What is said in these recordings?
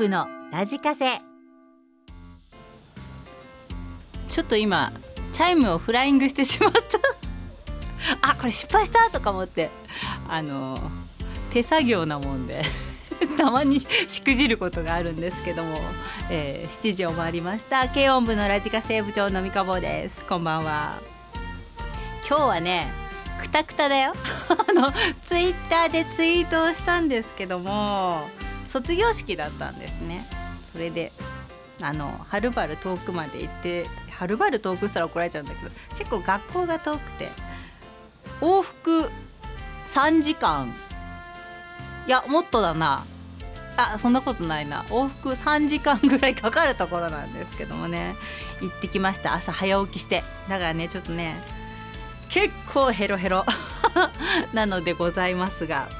部のラジカセ。ちょっと今チャイムをフライングしてしまった。あこれ失敗したとか思って。あの手作業なもんで。たまにしくじることがあるんですけども、えー、7時を回りました。軽音部のラジカセ部長のみかぼです。こんばんは。今日はねくたくただよ。あのツイッターでツイートをしたんですけども。卒業式だったんですね。それであのはるばる遠くまで行ってはるばる遠くしたら怒られちゃうんだけど結構学校が遠くて往復3時間。いやもっとだな。あそんなことないな。往復3時間ぐらいかかるところなんですけどもね。行ってきました。朝早起きして。だからねちょっとね結構ヘロヘロ。なのでございますが。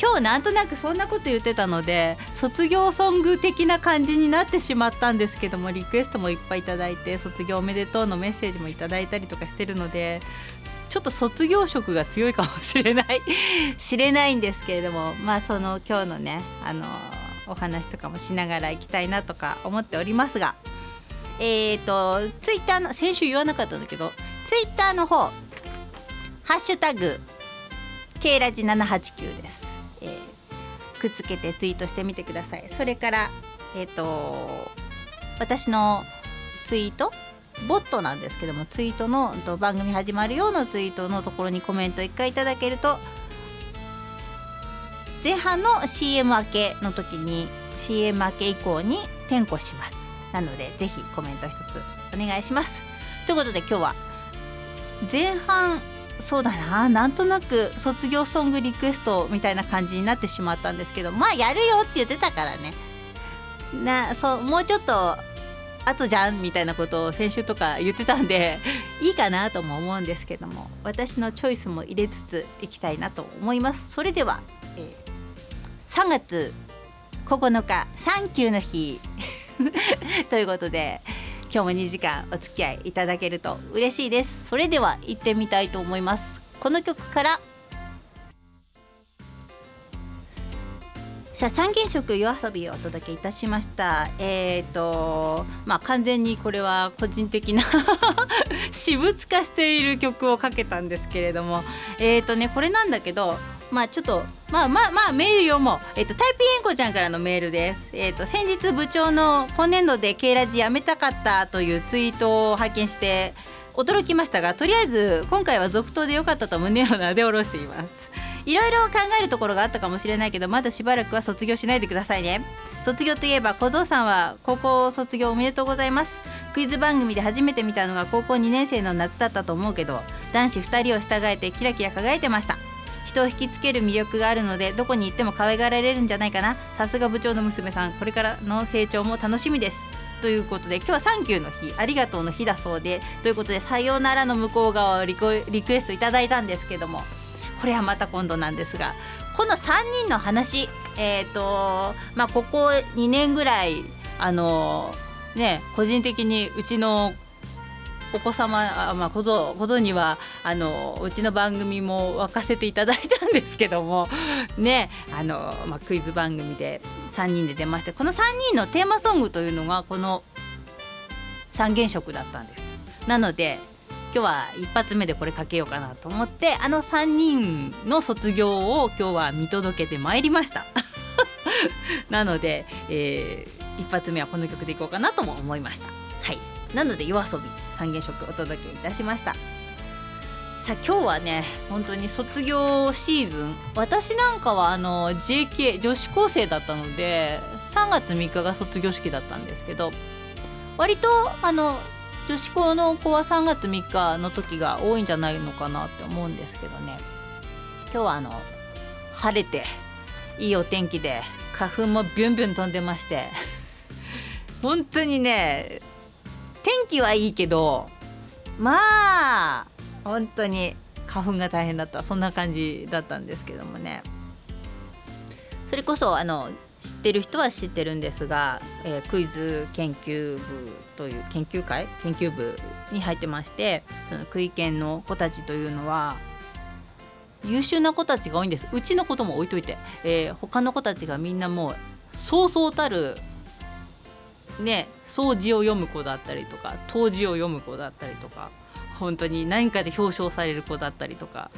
今日なんとなくそんなこと言ってたので卒業ソング的な感じになってしまったんですけどもリクエストもいっぱいいただいて卒業おめでとうのメッセージもいただいたりとかしてるのでちょっと卒業色が強いかもしれない 知れないんですけれどもまあその今日のねあのお話とかもしながら行きたいなとか思っておりますがえっ、ー、とツイッターの先週言わなかったんだけどツイッターの方ハッシュタグ K ラジ789です、くっつけてツイートしてみてください。それからえっ、ー、と私のツイート？ボットなんですけどもツイートの番組始まるようなツイートのところにコメント1回いただけると前半の CM 明けの時に CM 明け以降に転校します。なのでぜひコメント一つお願いします。ということで今日は前半そうだな。なんとなく卒業ソングリクエストみたいな感じになってしまったんですけど。まあやるよって言ってたからね。なそうもうちょっと後じゃんみたいなことを先週とか言ってたんで。いいかなとも思うんですけども。私のチョイスも入れつついきたいなと思います。それでは、えー、3月9日サンキューの日。ということで今日も2時間お付き合いいただけると嬉しいです。それでは行ってみたいと思います。この曲からさあ三原色夜遊びをお届けいたしました。えっ、ー、とまあ完全にこれは個人的な 私物化している曲をかけたんですけれども。えっ、ー、とねこれなんだけどまあちょっとまあまあまあメール読もう、えっと、タイピーエンコちゃんからのメールです、えっと、先日部長の今年度で K ラジやめたかったというツイートを拝見して驚きましたがとりあえず今回は続投でよかったと胸をなで下ろしています。いろいろ考えるところがあったかもしれないけどまだしばらくは卒業しないでくださいね。卒業といえば小僧さんは高校卒業おめでとうございます。クイズ番組で初めて見たのが高校2年生の夏だったと思うけど男子2人を従えてキラキラ輝いてました。人を引きつける魅力があるのでどこに行っても可愛がられるんじゃないかな。さすが部長の娘さん。これからの成長も楽しみです。ということで今日はサンキューの日。ありがとうの日だそうで。ということでさようならの向こう側をリクエストいただいたんですけども。これはまた今度なんですがこの3人の話えっ、ー、とまあここ2年ぐらいあのね個人的にうちのお子様あ、まあ、子供にはあのうちの番組も沸かせていただいたんですけども ねあの、まあ、クイズ番組で3人で出ましてこの3人のテーマソングというのがこの三原色だったんです。なので今日は一発目でこれかけようかなと思ってあの3人の卒業を今日は見届けてまいりました。なので、えー、一発目はこの曲でいこうかなとも思いました。はい。なので夜遊び。三原色お届けいたしました。さあ今日はね本当に卒業シーズン。私なんかはあの JK 女子高生だったので3月3日が卒業式だったんですけど割とあの女子校の子は3月3日の時が多いんじゃないのかなって思うんですけどね。今日はあの晴れていいお天気で花粉もビュンビュン飛んでまして 本当にね天気はいいけどまあ本当に花粉が大変だった。そんな感じだったんですけどもね。それこそあの知ってる人は知ってるんですが、えー、クイズ研究部という研究会？研究部に入ってましてそのクイ研の子たちというのは優秀な子たちが多いんです。うちのことも置いといて、えー、他の子たちがみんなもうそうそうたるね掃除を読む子だったりとか当時を読む子だったりとか本当に何かで表彰される子だったりとか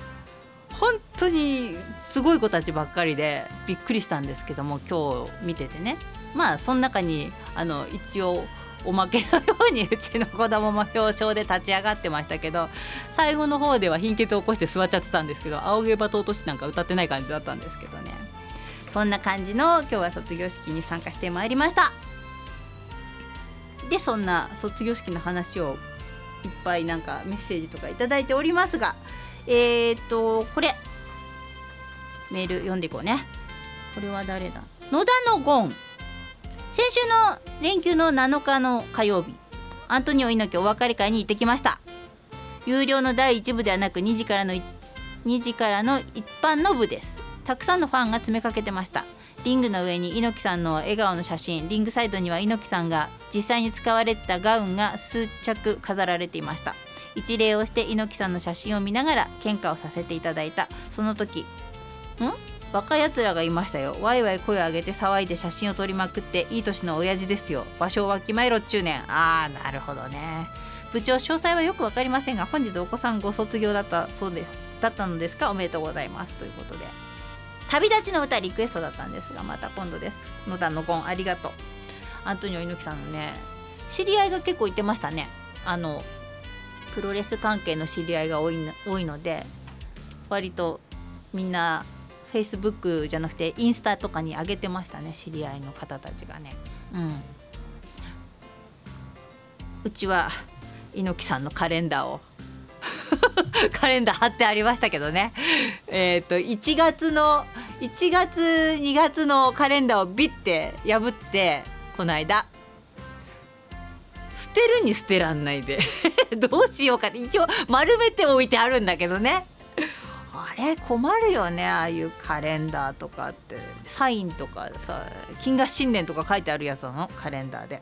本当にすごい子たちばっかりでびっくりしたんですけども今日見ててね。まあその中にあの一応おまけのようにうちの子供も表彰で立ち上がってましたけど最後の方では貧血を起こして座っちゃってたんですけど青毛羽尊しなんか歌ってない感じだったんですけどね。そんな感じの今日は卒業式に参加してまいりました。でそんな卒業式の話をいっぱいなんかメッセージとか頂いておりますがえー、っとこれ。メール読んでいこうね。これは誰だ？野田のゴン。先週の連休の7日の火曜日。アントニオ猪木お別れ会に行ってきました。有料の第1部ではなく2時からの2時からの一般の部です。たくさんのファンが詰めかけてました。リングの上に猪木さんの笑顔の写真リングサイドには猪木さんが実際に使われたガウンが数着飾られていました。一礼をして猪木さんの写真を見ながら喧嘩をさせていただいた。その時ん？若いやつらがいましたよ。ワイワイ声を上げて騒いで写真を撮りまくっていい年の親父ですよ。場所をわきまえろっちゅうねん。あーなるほどね。部長詳細はよく分かりませんが本日お子さんご卒業だったそうです。だったのですか？おめでとうございます。ということで。旅立ちの歌リクエストだったんですがまた今度です。野田のゴンありがとう。アントニオ猪木さんのね知り合いが結構いてましたね。あのプロレス関係の知り合いが多い多いので割とみんなフェイスブックじゃなくてインスタとかに上げてましたね知り合いの方たちがね。うん。うちは猪木さんのカレンダーを。カレンダー貼ってありましたけどね。えっ、ー、と1月の1月2月のカレンダーをビッて破ってこの間。捨てるに捨てらんないで。どうしようか。って一応丸めて置いてあるんだけどね。あれ困るよねああいうカレンダーとかって。サインとかさ金河新年とか書いてあるやつなの？カレンダーで。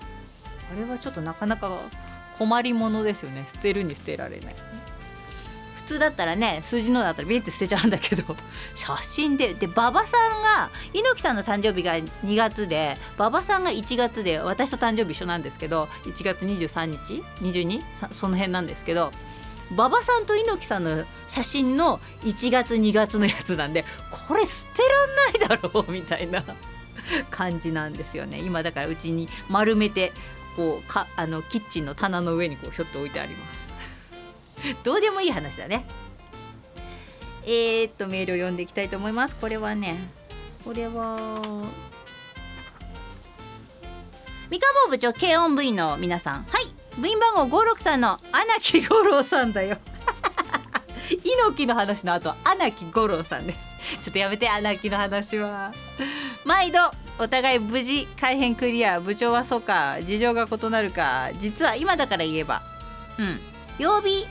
あれはちょっとなかなか困りものですよね。捨てるに捨てられない。普通だったらね数字のだったらビって捨てちゃうんだけど 写真でで馬場さんが猪木さんの誕生日が2月で馬場さんが1月で私と誕生日一緒なんですけど1月23日？22? その辺なんですけど馬場さんと猪木さんの写真の1月2月のやつなんでこれ捨てらんないだろうみたいな 感じなんですよね。今だからうちに丸めてこうかあのキッチンの棚の上にこうひょっと置いてあります。どうでもいい話だね。えー、っとメールを読んでいきたいと思います。これはねこれは三河部長軽音部員の皆さん。はい。部員番号563の穴木五郎さんだよ。猪木の話の後穴木五郎さんです。ちょっとやめて穴木の話は。毎度お互い無事改編クリア。部長はそうか事情が異なるか実は今だから言えば。うん。曜日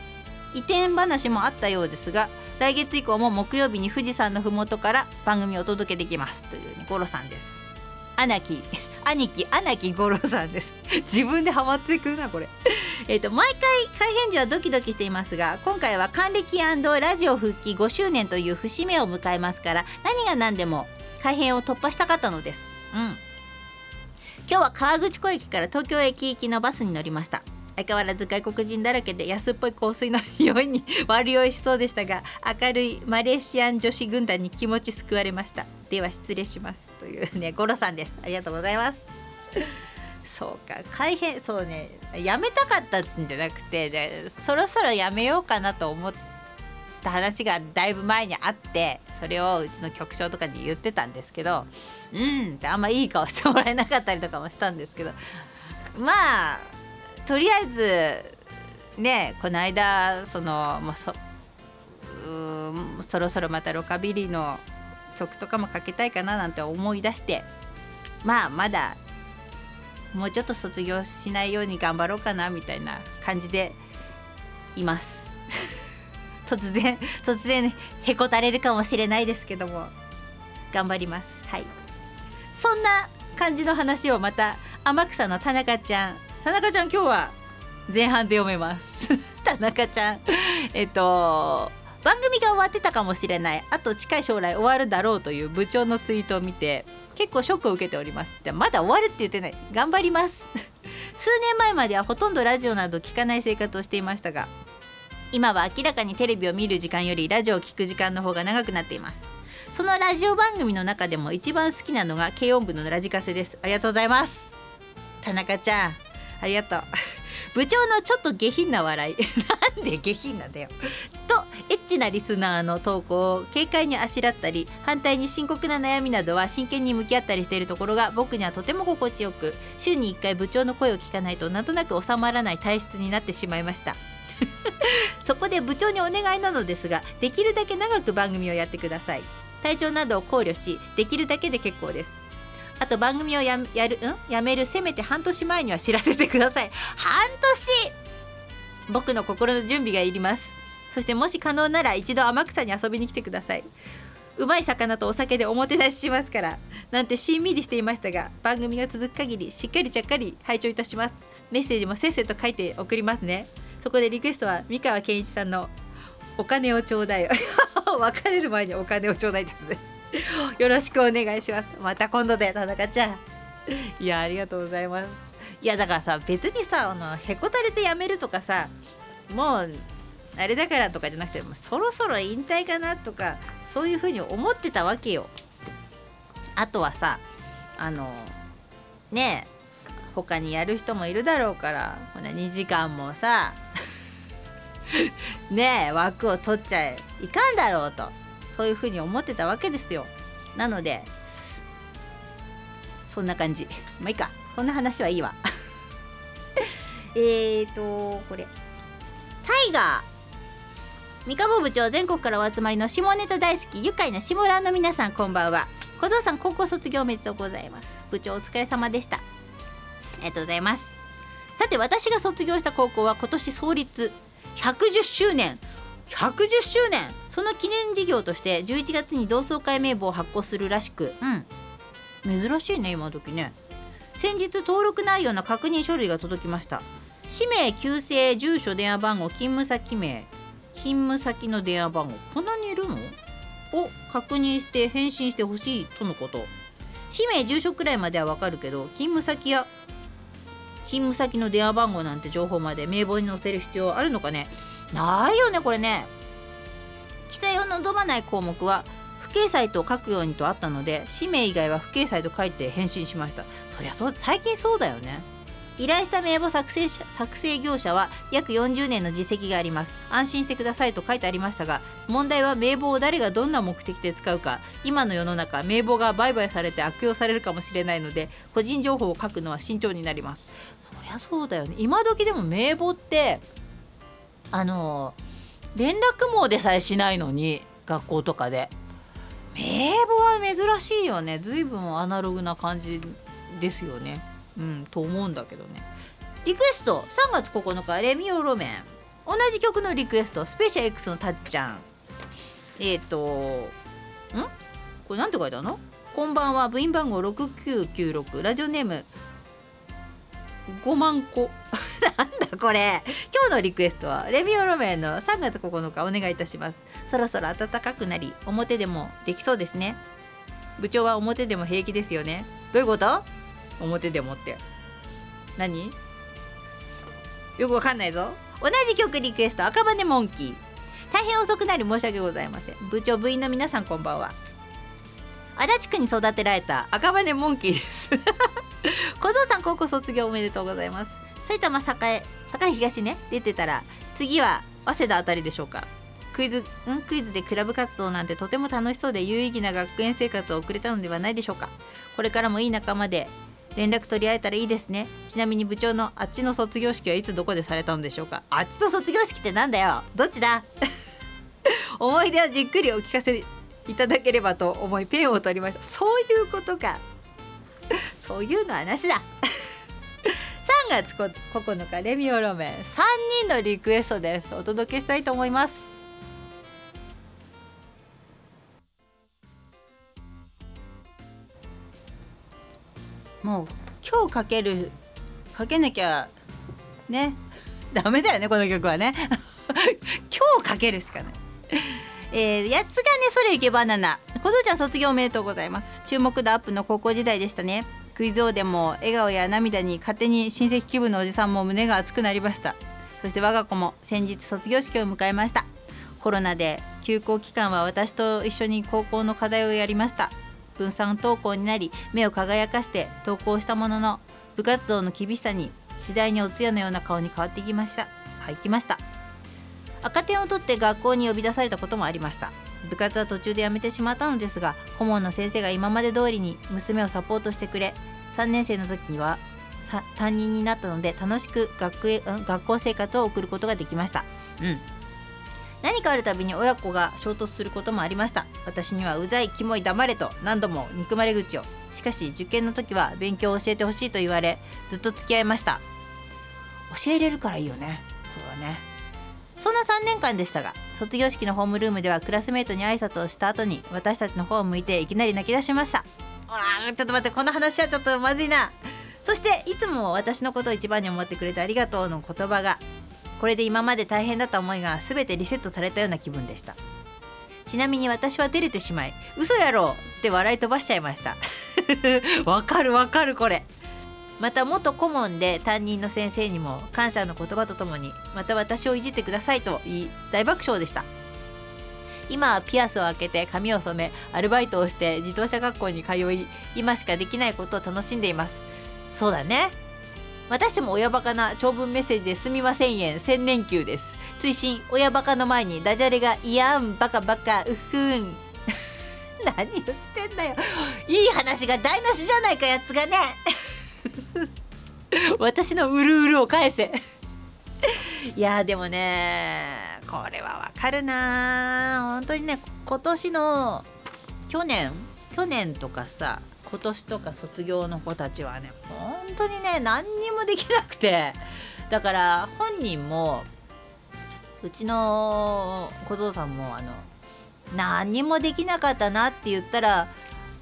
移転話もあったようですが来月以降も木曜日に富士山のふもとから番組をお届けできますというね五郎さんです。穴木兄貴穴木五郎さんです。自分でハマっていくなこれ。えっと毎回改編時はドキドキしていますが今回は還暦ラジオ復帰5周年という節目を迎えますから何が何でも改編を突破したかったのです。うん。今日は川口湖駅から東京駅行きのバスに乗りました。相変わらず外国人だらけで安っぽい香水の匂いに悪酔いしそうでしたが明るいマレーシアン女子軍団に気持ち救われました。では失礼します。というねゴロさんです。ありがとうございます。そうか。改変。そうね。やめたかったんじゃなくてでそろそろやめようかなと思った話がだいぶ前にあってそれをうちの局長とかに言ってたんですけどうんってあんまいい顔してもらえなかったりとかもしたんですけどまあとりあえずねこの間その、まあ、そうんそろそろまたロカビリーの曲とかもかけたいかななんて思い出してまあまだもうちょっと卒業しないように頑張ろうかなみたいな感じでいます。突然突然へこたれるかもしれないですけども頑張ります。はい。そんな感じの話をまた天草の田中ちゃん田中ちゃん今日は前半で読めます。田中ちゃんえっと番組が終わってたかもしれない。あと近い将来終わるだろうという部長のツイートを見て結構ショックを受けております。じゃまだ終わるって言ってない。頑張ります。数年前まではほとんどラジオなど聞かない生活をしていましたが今は明らかにテレビを見る時間よりラジオを聞く時間の方が長くなっています。そのラジオ番組の中でも一番好きなのが軽音部のラジカセです。ありがとうございます。田中ちゃんありがとう。部長のちょっと下品な笑い。なんで下品なんだよ。とエッチなリスナーの投稿を軽快にあしらったり反対に深刻な悩みなどは真剣に向き合ったりしているところが僕にはとても心地よく週に1回部長の声を聞かないとなんとなく収まらない体質になってしまいました。そこで部長にお願いなのですができるだけ長く番組をやってください。体調などを考慮しできるだけで結構です。あと番組をややるん？やめるせめて半年前には知らせてください。半年！僕の心の準備がいります。そしてもし可能なら一度天草に遊びに来てください。うまい魚とお酒でおもてなししますから。なんてしんみりしていましたが番組が続く限りしっかりちゃっかり拝聴いたします。メッセージもせっせと書いて送りますね。そこでリクエストは三河健一さんのお金をちょうだい。別れる前にお金をちょうだいですね。よろしくお願いします。また今度で田中ちゃん。いやありがとうございます。いやだからさ別にさあのへこたれてやめるとかさもうあれだからとかじゃなくてもそろそろ引退かなとかそういうふうに思ってたわけよ。あとはさあのねえ他にやる人もいるだろうからほな2時間もさ ねえ枠を取っちゃいかんだろうとそういうふうに思ってたわけですよ。なのでそんな感じ。まあいいか。こんな話はいいわ。えーとこれ。タイガー。三河部長全国からお集まりの下ネタ大好き愉快な下蘭の皆さんこんばんは。小僧さん高校卒業おめでとうございます。部長お疲れ様でした。ありがとうございます。さて私が卒業した高校は今年創立。110周年。110周年。その記念事業として11月に同窓会名簿を発行するらしく。うん。珍しいね今時ね。先日登録内容の確認書類が届きました。氏名旧姓住所電話番号勤務先名。勤務先の電話番号。こんなにいるの？を確認して返信してほしいとのこと。氏名住所くらいまではわかるけど勤務先や勤務先の電話番号なんて情報まで名簿に載せる必要あるのかね？ないよねこれね。記載を望まない項目は不掲載と書くようにとあったので氏名以外は不掲載と書いて返信しました。そりゃそう最近そうだよね。依頼した名簿作成作成業者は約40年の実績があります。安心してくださいと書いてありましたが問題は名簿を誰がどんな目的で使うか今の世の中名簿が売買されて悪用されるかもしれないので個人情報を書くのは慎重になります。そりゃそうだよね。今時でも名簿ってあの連絡網でさえしないのに学校とかで。名簿は珍しいよね。随分アナログな感じですよね。うんと思うんだけどね。リクエスト。3月9日レミオロメン。同じ曲のリクエスト。スペシャル X のたっちゃん。えっ、ー、とん？これなんて書いてあるの？こんばんは。部員番号6996ラジオネーム5万個。なんだこれ。今日のリクエストはレミオロメンの3月9日お願いいたします。そろそろ暖かくなり表でもできそうですね。部長は表でも平気ですよね。どういうこと？表でもって。何？よくわかんないぞ。同じ曲リクエスト赤羽モンキー。大変遅くなり申し訳ございません。部長部員の皆さんこんばんは。足立区に育てられた赤羽モンキーです。小僧さん高校卒業おめでとうございます。埼玉栄栄東ね出てたら次は早稲田あたりでしょうか。クイズ、うん、クイズでクラブ活動なんてとても楽しそうで有意義な学園生活を送れたのではないでしょうか。これからもいい仲間で連絡取り合えたらいいですね。ちなみに部長のあっちの卒業式はいつどこでされたのでしょうか。あっちの卒業式ってなんだよ。どっちだ。思い出をじっくりお聞かせいただければと思いペンを取りました。そういうことか。そういうのはなしだ。3月9日レミオロメン3人のリクエストです。お届けしたいと思います。もう今日かけるかけなきゃね ダメだよねこの曲はね。今日かけるしかない。えー、八つがねそれいけバナナ。小僧ちゃん卒業おめでとうございます。注目度アップの高校時代でしたね。クイズ王でも笑顔や涙に勝手に親戚気分のおじさんも胸が熱くなりました。そして我が子も先日卒業式を迎えました。コロナで休校期間は私と一緒に高校の課題をやりました。分散登校になり目を輝かして登校したものの部活動の厳しさに次第にお通夜のような顔に変わっていきました。あ行きました。赤点を取って学校に呼び出されたこともありました。部活は途中で辞めてしまったのですが顧問の先生が今まで通りに娘をサポートしてくれ3年生の時には担任になったので楽しく学学校生活を送ることができました。うん。何かあるたびに親子が衝突することもありました。私にはうざいキモい黙れと何度も憎まれ口を。しかし受験の時は勉強を教えてほしいと言われずっと付き合いました。教えれるからいいよね。これはね。そんな3年間でしたが卒業式のホームルームではクラスメートに挨拶をした後に私たちの方を向いていきなり泣き出しました。あちょっと待ってこの話はちょっとまずいな。そしていつも私のことを一番に思ってくれてありがとうの言葉がこれで今まで大変だった思いが全てリセットされたような気分でした。ちなみに私は照れてしまい嘘やろって笑い飛ばしちゃいました。わかるわかるこれ。また元顧問で担任の先生にも感謝の言葉とともにまた私をいじってくださいと言い大爆笑でした。今はピアスを開けて髪を染めアルバイトをして自動車学校に通い今しかできないことを楽しんでいます。そうだね。またしても親バカな長文メッセージですみません円千年級です。追伸親バカの前にダジャレがいやんバカバカうふん 何言ってんだよ。いい話が台無しじゃないかやつがね。私のうるうるを返せ。いやでもねこれはわかるな。本当にね今年の去年去年とかさ今年とか卒業の子たちはね本当にね何にもできなくて。だから本人もうちの小僧さんもあの何にもできなかったなって言ったら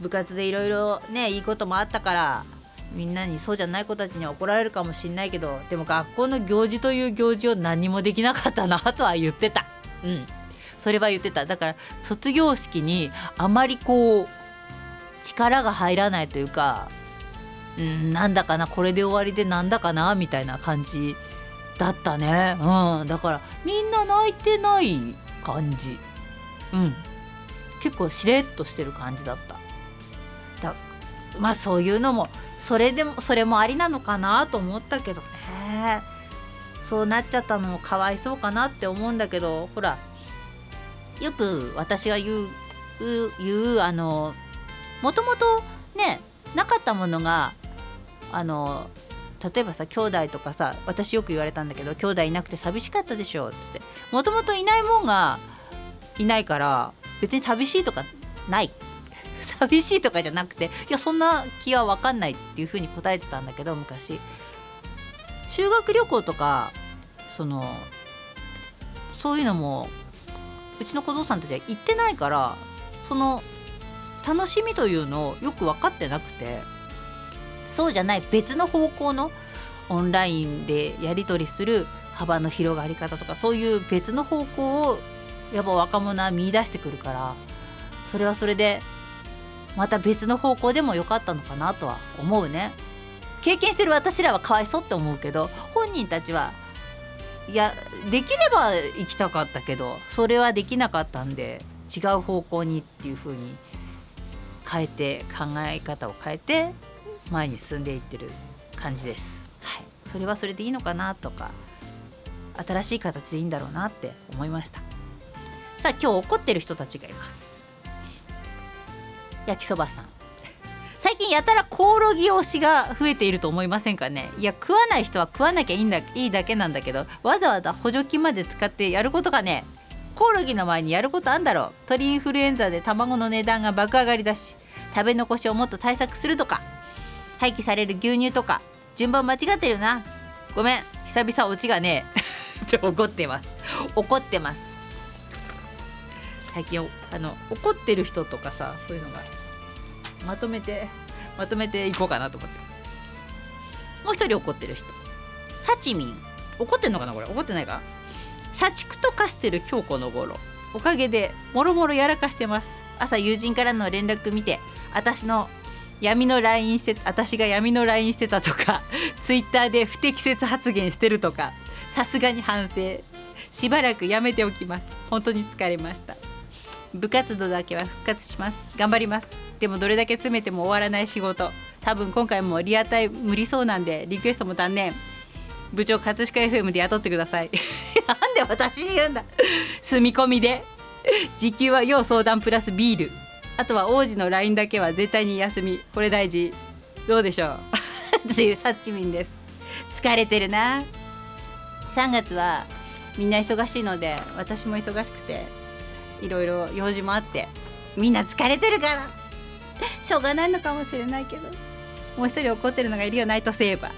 部活でいろいろねいいこともあったからみんなにそうじゃない子たちに怒られるかもしんないけどでも学校の行事という行事を何もできなかったなとは言ってた。うん。それは言ってた。だから卒業式にあまりこう力が入らないというか、うん、なんだかなこれで終わりでなんだかなみたいな感じだったね、うん、だからみんな泣いてない感じ、うん、結構しれっとしてる感じだった。まあそういうのもそれでもそれもありなのかなと思ったけどね。そうなっちゃったのもかわいそうかなって思うんだけどほらよく私が言う言うあのもともとねなかったものがあの例えばさ兄弟とかさ私よく言われたんだけど兄弟いなくて寂しかったでしょっつって。もともといないもんがいないから別に寂しいとかない。寂しいとかじゃなくていやそんな気は分かんないっていうふうに答えてたんだけど昔。修学旅行とかそのそういうのもうちの子供さんたちは行ってないからその楽しみというのをよく分かってなくてそうじゃない別の方向のオンラインでやり取りする幅の広がり方とかそういう別の方向をやっぱ若者は見出してくるからそれはそれでまた別の方向でも良かったのかなとは思うね経験してる私らはかわいそうって思うけど本人たちはいやできれば行きたかったけどそれはできなかったんで違う方向にっていう風に変えて考え方を変えて前に進んでいってる感じです。はい、それはそれでいいのかなとか新しい形でいいんだろうなって思いました。さあ今日怒ってる人たちがいます。焼きそばさん。最近やたらコオロギ推しが増えていると思いませんかね？いや食わない人は食わなきゃいいんだいいだけなんだけどわざわざ補助金まで使ってやることがねコオロギの前にやることあんだろう。鳥インフルエンザで卵の値段が爆上がりだし食べ残しをもっと対策するとか廃棄される牛乳とか順番間違ってるな。ごめん久々オチがね 怒ってます。怒ってます。最近あの怒ってる人とかさそういうのがまとめてまとめていこうかなと思ってもう一人怒ってる人。サチミン。怒ってんのかなこれ。怒ってないか？社畜と化してる京子の頃おかげでもろもろやらかしてます。朝友人からの連絡見て私の闇の LINE して私が闇の LINE してたとか Twitter で不適切発言してるとかさすがに反省。しばらくやめておきます。本当に疲れました。部活動だけは復活します。頑張ります。でもどれだけ詰めても終わらない仕事。多分今回もリアタイ無理そうなんでリクエストも断念。部長葛飾 FM で雇ってください。なんで私に言うんだ。住み込みで。時給は要相談プラスビール。あとは王子の LINE だけは絶対に休み。これ大事。どうでしょう。というサッチミンです。疲れてるな。3月はみんな忙しいので私も忙しくていろいろ用事もあってみんな疲れてるから。しょうがないのかもしれないけど。もう一人怒ってるのがいるよナイトセーバー。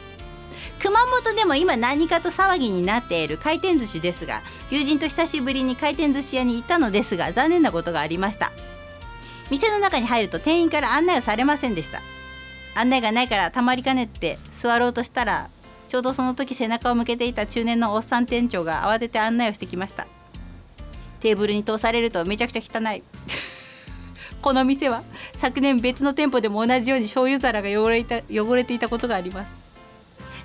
熊本でも今何かと騒ぎになっている回転寿司ですが友人と久しぶりに回転寿司屋に行ったのですが残念なことがありました。店の中に入ると店員から案内をされませんでした。案内がないからたまりかねって座ろうとしたらちょうどその時背中を向けていた中年のおっさん店長が慌てて案内をしてきました。テーブルに通されるとめちゃくちゃ汚い。この店は昨年別の店舗でも同じように醤油皿が汚れた汚れていたことがあります。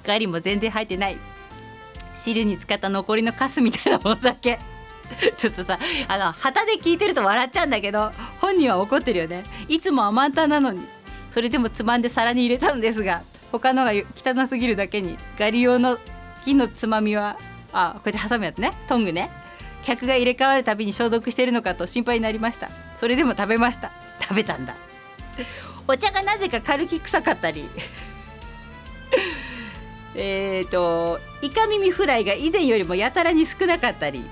ガリも全然入ってない。汁に使った残りのカスみたいなものだけ。ちょっとさあの旗で聞いてると笑っちゃうんだけど本人は怒ってるよね。いつも甘々なのに。それでもつまんで皿に入れたんですが他のが汚すぎるだけにガリ用の木のつまみはあこうやって挟むやつね。トングね。客が入れ替わるたびに消毒してるのかと心配になりました。それでも食べました。食べたんだ。お茶がなぜか軽き臭かったり。えっとイカ耳フライが以前よりもやたらに少なかったり。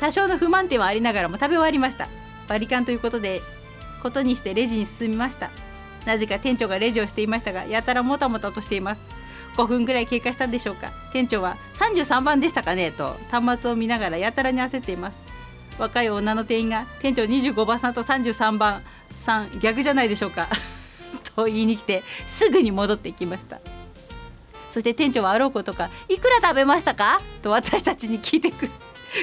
多少の不満点はありながらも食べ終わりました。バリカンということでことにしてレジに進みました。なぜか店長がレジをしていましたがやたらもたもたとしています。5分ぐらい経過したんでしょうか。店長は33番でしたかねと端末を見ながらやたらに焦っています。若い女の店員が店長25番さんと33番さん逆じゃないでしょうか。と言いに来てすぐに戻っていきました。そして店長はあろうことか「いくら食べましたか?」と私たちに聞いてくる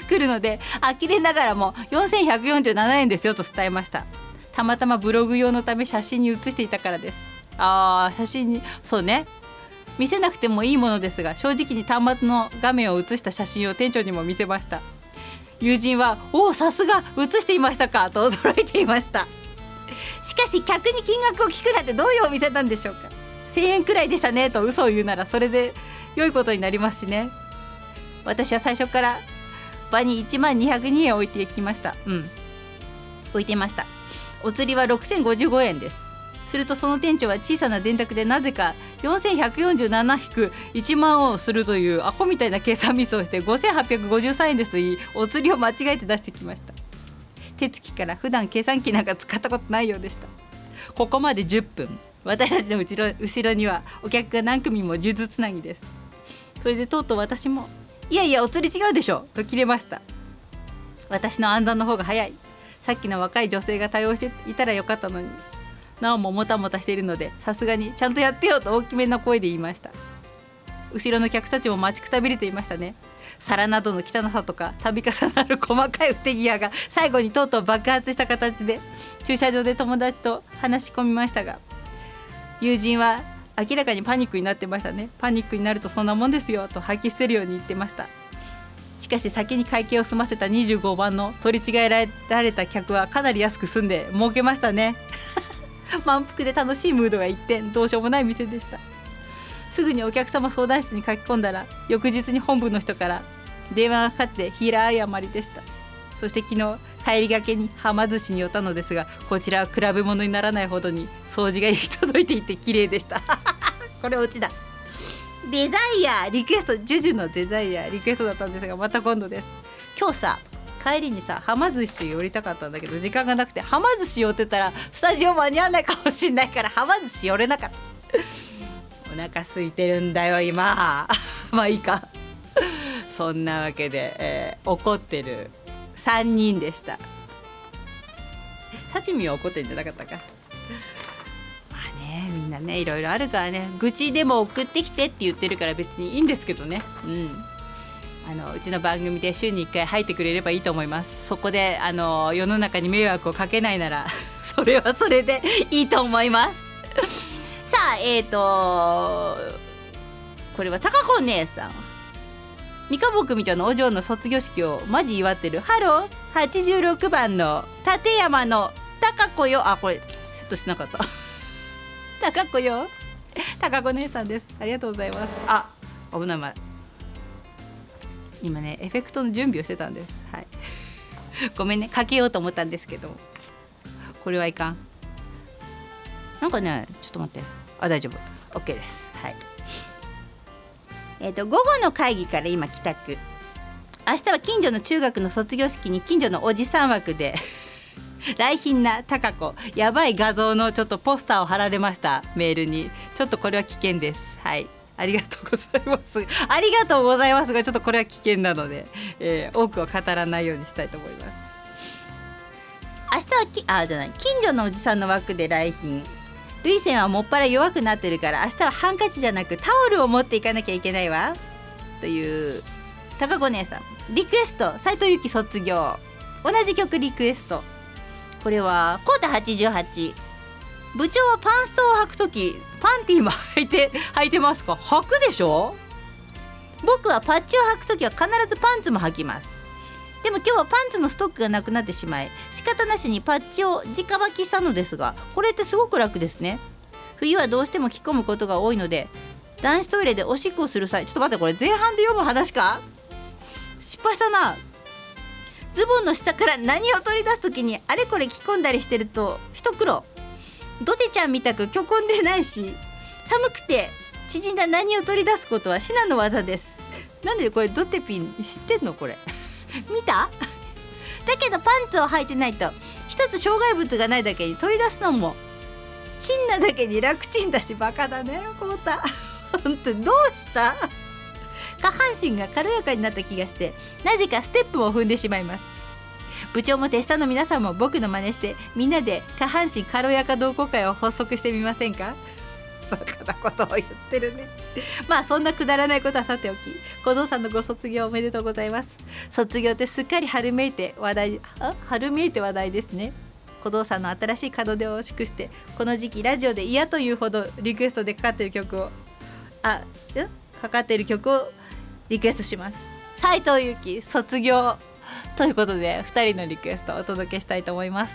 来るので呆れながらも4147円ですよと伝えました。たまたまブログ用のため写真に写していたからです。あー写真にそうね。見せなくてもいいものですが正直に端末の画面を写した写真を店長にも見せました。友人は「おおさすが写していましたか」と驚いていました。しかし客に金額を聞くなんてどういうお店なんでしょうか。1000円くらいでしたねと嘘を言うならそれで良いことになりますしね。私は最初から場に1万202円置いていきました。うん。置いてました。お釣りは6055円です。するとその店長は小さな電卓でなぜか4147-1万をするというアホみたいな計算ミスをして5853円ですと言いお釣りを間違えて出してきました。手つきから普段計算機なんか使ったことないようでした。ここまで10分。私たちの後ろ後ろにはお客が何組も数珠つなぎです。それでとうとう私もいやいやお釣り違うでしょと切れました。私の暗算の方が早い。さっきの若い女性が対応していたらよかったのに。なおももたもたしているのでさすがにちゃんとやってよと大きめの声で言いました。後ろの客たちも待ちくたびれていましたね。皿などの汚さとか度重なる細かい不手際が最後にとうとう爆発した形で駐車場で友達と話し込みましたが友人は明らかにパニックになってましたね。パニックになるとそんなもんですよと吐き捨てるように言ってました。しかし先に会計を済ませた25番の取り違えられた客はかなり安く済んで儲けましたね。満腹で楽しいムードが一転どうしようもない店でした。すぐにお客様相談室に書き込んだら翌日に本部の人から電話がかかって平謝りでした。そして昨日帰りがけにはま寿司に寄ったのですがこちらは比べ物にならないほどに掃除が行き届いていて綺麗でした。これオチだ。デザイアリクエストジュジュのデザイアリクエストだったんですがまた今度です。今日さ帰りにさはま寿司寄りたかったんだけど時間がなくてはま寿司寄ってたらスタジオ間に合わないかもしんないからはま寿司寄れなかった。お腹空いてるんだよ今。まあいいか。そんなわけで、えー、怒ってる3人でした。幸見は怒ってんじゃなかったか。まあねみんなねいろいろあるからね。愚痴でも送ってきてって言ってるから別にいいんですけどね。うん。あのうちの番組で週に1回入ってくれればいいと思います。そこであの世の中に迷惑をかけないなら それはそれでいいと思います。さあえっ、ー、とこれは高子姉さん。三河坊組長のお嬢の卒業式をマジ祝ってる。ハロー。86番の立山の高子よ。あこれセットしてなかった。高子よ。高子姉さんです。ありがとうございます。あ危ない前今ねエフェクトの準備をしてたんです。はい。ごめんね。かけようと思ったんですけど。これはいかん。なんかねちょっと待って。あ大丈夫。OK です。はい。えっ、ー、と午後の会議から今帰宅。明日は近所の中学の卒業式に近所のおじさん枠で 来賓な高子やばい画像のちょっとポスターを貼られました。メールに。ちょっとこれは危険です。はい。ありがとうございます。ありがとうございますがちょっとこれは危険なので、えー、多くは語らないようにしたいと思います。明日はきあじゃない。近所のおじさんの枠で来賓。涙腺はもっぱら弱くなってるから明日はハンカチじゃなくタオルを持っていかなきゃいけないわ。という高子姉さん。リクエスト。斉藤由貴卒業。同じ曲リクエスト。これはコータ88部長はパンストを履く時パンティーも履いて履いてますか？履くでしょ？僕はパッチを履く時は必ずパンツも履きます。でも今日はパンツのストックがなくなってしまい仕方なしにパッチを直履きしたのですがこれってすごく楽ですね。冬はどうしても着込むことが多いので男子トイレでおしっこをする際ちょっと待ってこれ前半で読む話か？失敗したな。ズボンの下から何を取り出す時にあれこれ着込んだりしてると一苦労。ドテちゃんみたく虚婚でないし寒くて縮んだ何を取り出すことは至難の技です。なんでこれドテピン知ってんのこれ？見た？だけどパンツを履いてないと一つ障害物がないだけに取り出すのもチンなだけに楽ちんだしバカだね。こうた。本当どうした？下半身が軽やかになった気がしてなぜかステップを踏んでしまいます。部長も手下の皆さんも僕の真似してみんなで下半身軽やか同好会を発足してみませんか？バカなことを言ってるね。まあそんなくだらないことはさておき小僧さんのご卒業おめでとうございます。卒業ってすっかり春めいて話題あ？春めいて話題ですね。小僧さんの新しい門出を祝してこの時期ラジオで嫌というほどリクエストでかかってる曲をあかかってる曲をリクエストします。斉藤由貴卒業。ということで2人のリクエストをお届けしたいと思います。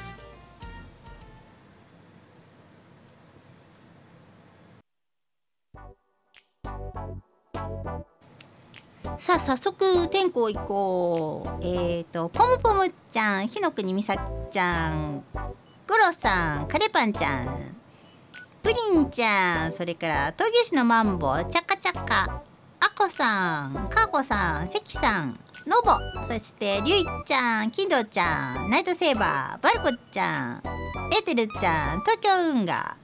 さあ早速天候行こう。えっ、ー、とポムポムちゃん日の国美咲ちゃんゴロさんカレパンちゃんプリンちゃんそれから闘牛士のマンボチャカチャカアコさんカーコさん関さん。ノボそしてリュイちゃんキンドちゃんナイトセーバーバルコちゃんエーテルちゃん東京運河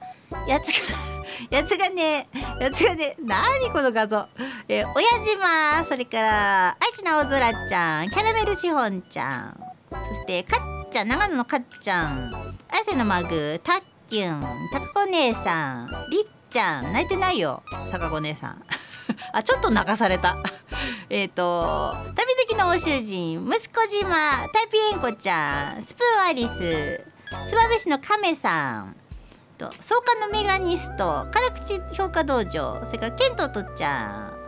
やつが やつがね、やつがね、なにこの画像。えー、親島、それから、愛知の青空ちゃん、キャラメルシフォンちゃん、そして、かっちゃん、長野のかっちゃん、汗のマグ、たっきゅん、たかこ姉さん、りっちゃん、泣いてないよ、さかこ姉さん。あ、ちょっと泣かされた。えっと、旅好きのご主人、息子島、タイピエンコちゃん、スプーンアリス、スバベシのカメさん、と創刊のメガニスト辛口評価道場それからケントとっちゃん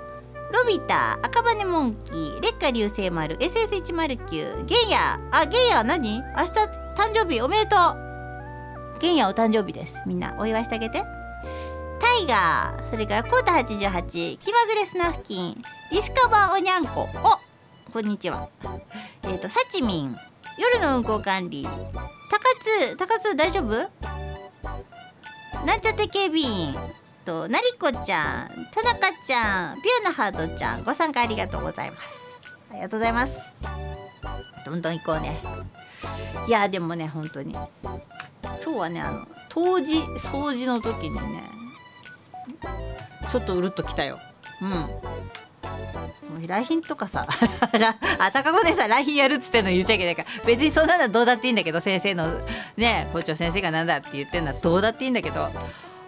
ロビタ赤羽モンキー劣化流星丸 SS109 ゲンヤあゲンヤ何？明日誕生日おめでとう。ゲンヤお誕生日です。みんなお祝いしてあげて。イガーそれからコータ88気まぐれスナフキンディスカバーおにゃんこおこんにちは。えっ、ー、とサチミン夜の運行管理。高津高津大丈夫？なんちゃって警備員。となりこちゃん田中ちゃんピュアなハートちゃんご参加ありがとうございます。ありがとうございます。どんどん行こうね。いやでもね本当に。今日はねあの当時掃除の時にねちょっとうるっときたよ。うん。来賓とかさ あ高子でさ来賓やるっつってんの言っちゃいけないから。別にそんなのどうだっていいんだけど先生のね校長先生がなんだって言ってんのはどうだっていいんだけど。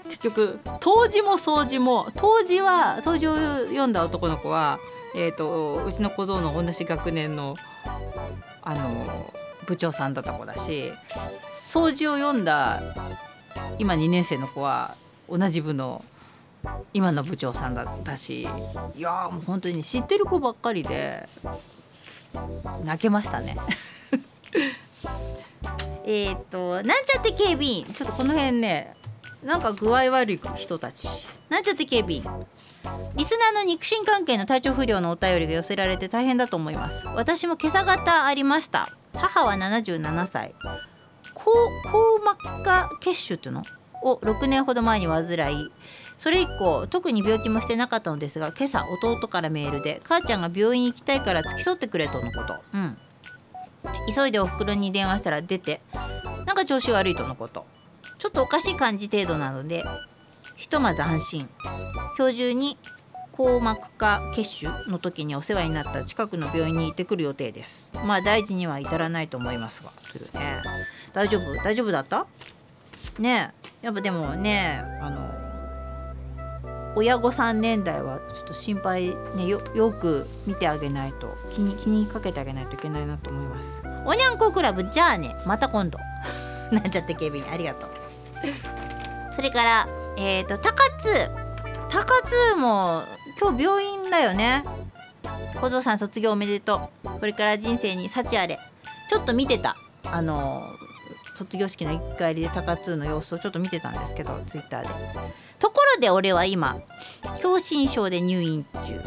結局当時も掃除も当時は当時を読んだ男の子はえーと、うちの小僧の同じ学年のあの部長さんだった子だし掃除を読んだ今2年生の子は同じ部の今の部長さんだったしいやもう本当に知ってる子ばっかりで泣けましたね。えっとなんちゃって警備員。ちょっとこの辺ねなんか具合悪い人たち。なんちゃって警備員。リスナーの肉親関係の体調不良のお便りが寄せられて大変だと思います。私も今朝方ありました。母は77歳。硬膜下血腫っていうの？を6年ほど前に患いそれ以降特に病気もしてなかったのですが今朝弟からメールで母ちゃんが病院行きたいから付き添ってくれとのこと。うん。急いでおふくろに電話したら出てなんか調子悪いとのこと。ちょっとおかしい感じ程度なのでひとまず安心。今日中に硬膜下血腫の時にお世話になった近くの病院に行ってくる予定です。まあ大事には至らないと思いますがというね。大丈夫？大丈夫だった？ねやっぱでもねあの親御さん年代はちょっと心配ねよく見てあげないと気に気にかけてあげないといけないなと思います。おにゃんこクラブじゃあねまた今度。なんちゃって警備員ありがとう。それからえっ、ー、と高津。高津も今日病院だよね。小僧さん卒業おめでとう。これから人生に幸あれ。ちょっと見てた。あの卒業式の1回りで高津の様子をちょっと見てたんですけどツイッターで。ところで俺は今狭心症で入院中。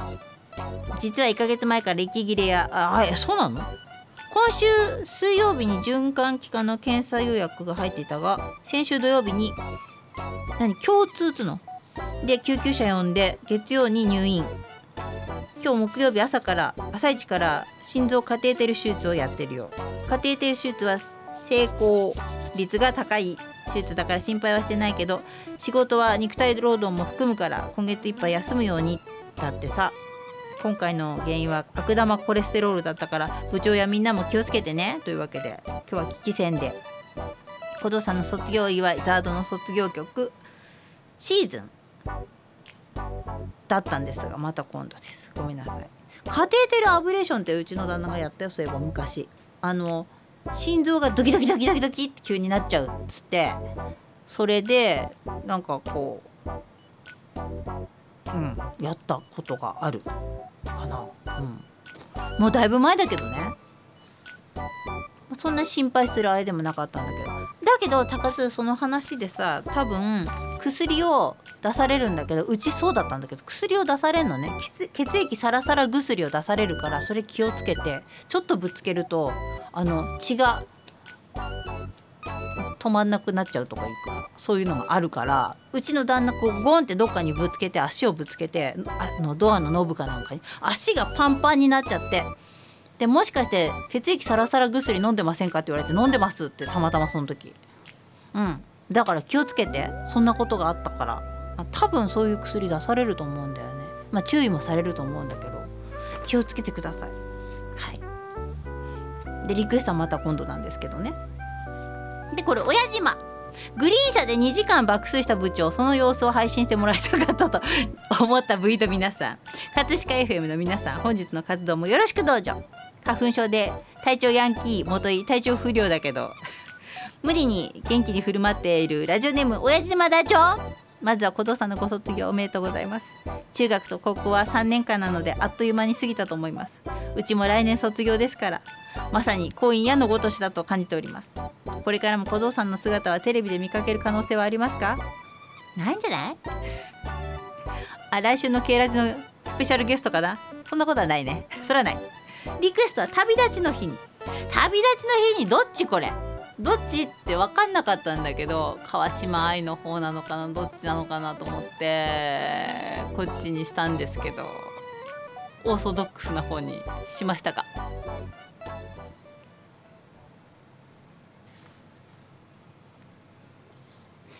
実は1ヶ月前から息切れやああそうなの？今週水曜日に循環器科の検査予約が入っていたが先週土曜日に何？共通つの？で救急車呼んで月曜に入院。今日木曜日朝から朝一から心臓カテーテル手術をやってるよ。カテーテル手術は成功率が高い手術だから心配はしてないけど仕事は肉体労働も含むから今月いっぱい休むようにだってさ今回の原因は悪玉コレステロールだったから部長やみんなも気をつけてねというわけで今日は危機戦で小僧さんの卒業祝いザードの卒業曲シーズンだったんですがまた今度です。ごめんなさい。カテーテルアブレーションってうちの旦那がやったよそういえば昔。あの心臓がドキドキドキドキドキって急になっちゃうっつってそれでなんかこううんやったことがあるかな。うん。もうだいぶ前だけどね。そんな心配するあれでもなかったんだけど。だけど高津その話でさ多分薬を出されるんだけどうちそうだったんだけど薬を出されるのね。血液サラサラ薬を出されるからそれ気をつけてちょっとぶつけるとあの血が止まんなくなっちゃうとかいうかそういうのがあるからうちの旦那こうゴンってどっかにぶつけて足をぶつけてあのドアのノブかなんかに足がパンパンになっちゃってでもしかして血液サラサラ薬飲んでませんかって言われて飲んでますってたまたまその時。うん。だから気をつけてそんなことがあったから。多分そういう薬出されると思うんだよね。まあ注意もされると思うんだけど。気をつけてください。はい。でリクエストはまた今度なんですけどね。でこれ親島。グリーン車で2時間爆睡した部長その様子を配信してもらいたかったと思った V の皆さん。葛飾 FM の皆さん本日の活動もよろしくどうぞ。花粉症で体調ヤンキー元い体調不良だけど無理に元気に振る舞っているラジオネーム親父島団長まずは小僧さんのご卒業おめでとうございます。中学と高校は3年間なのであっという間に過ぎたと思います。うちも来年卒業ですからまさに婚姻やのごとしだと感じております。これからも小僧さんの姿はテレビで見かける可能性はありますか？ないんじゃない？あ来週の K ラジのスペシャルゲストかな？そんなことはないね。それはない。リクエストは旅立ちの日に。旅立ちの日にどっちこれ？どっち？って分かんなかったんだけど川島愛の方なのかなどっちなのかなと思ってこっちにしたんですけどオーソドックスな方にしましたか。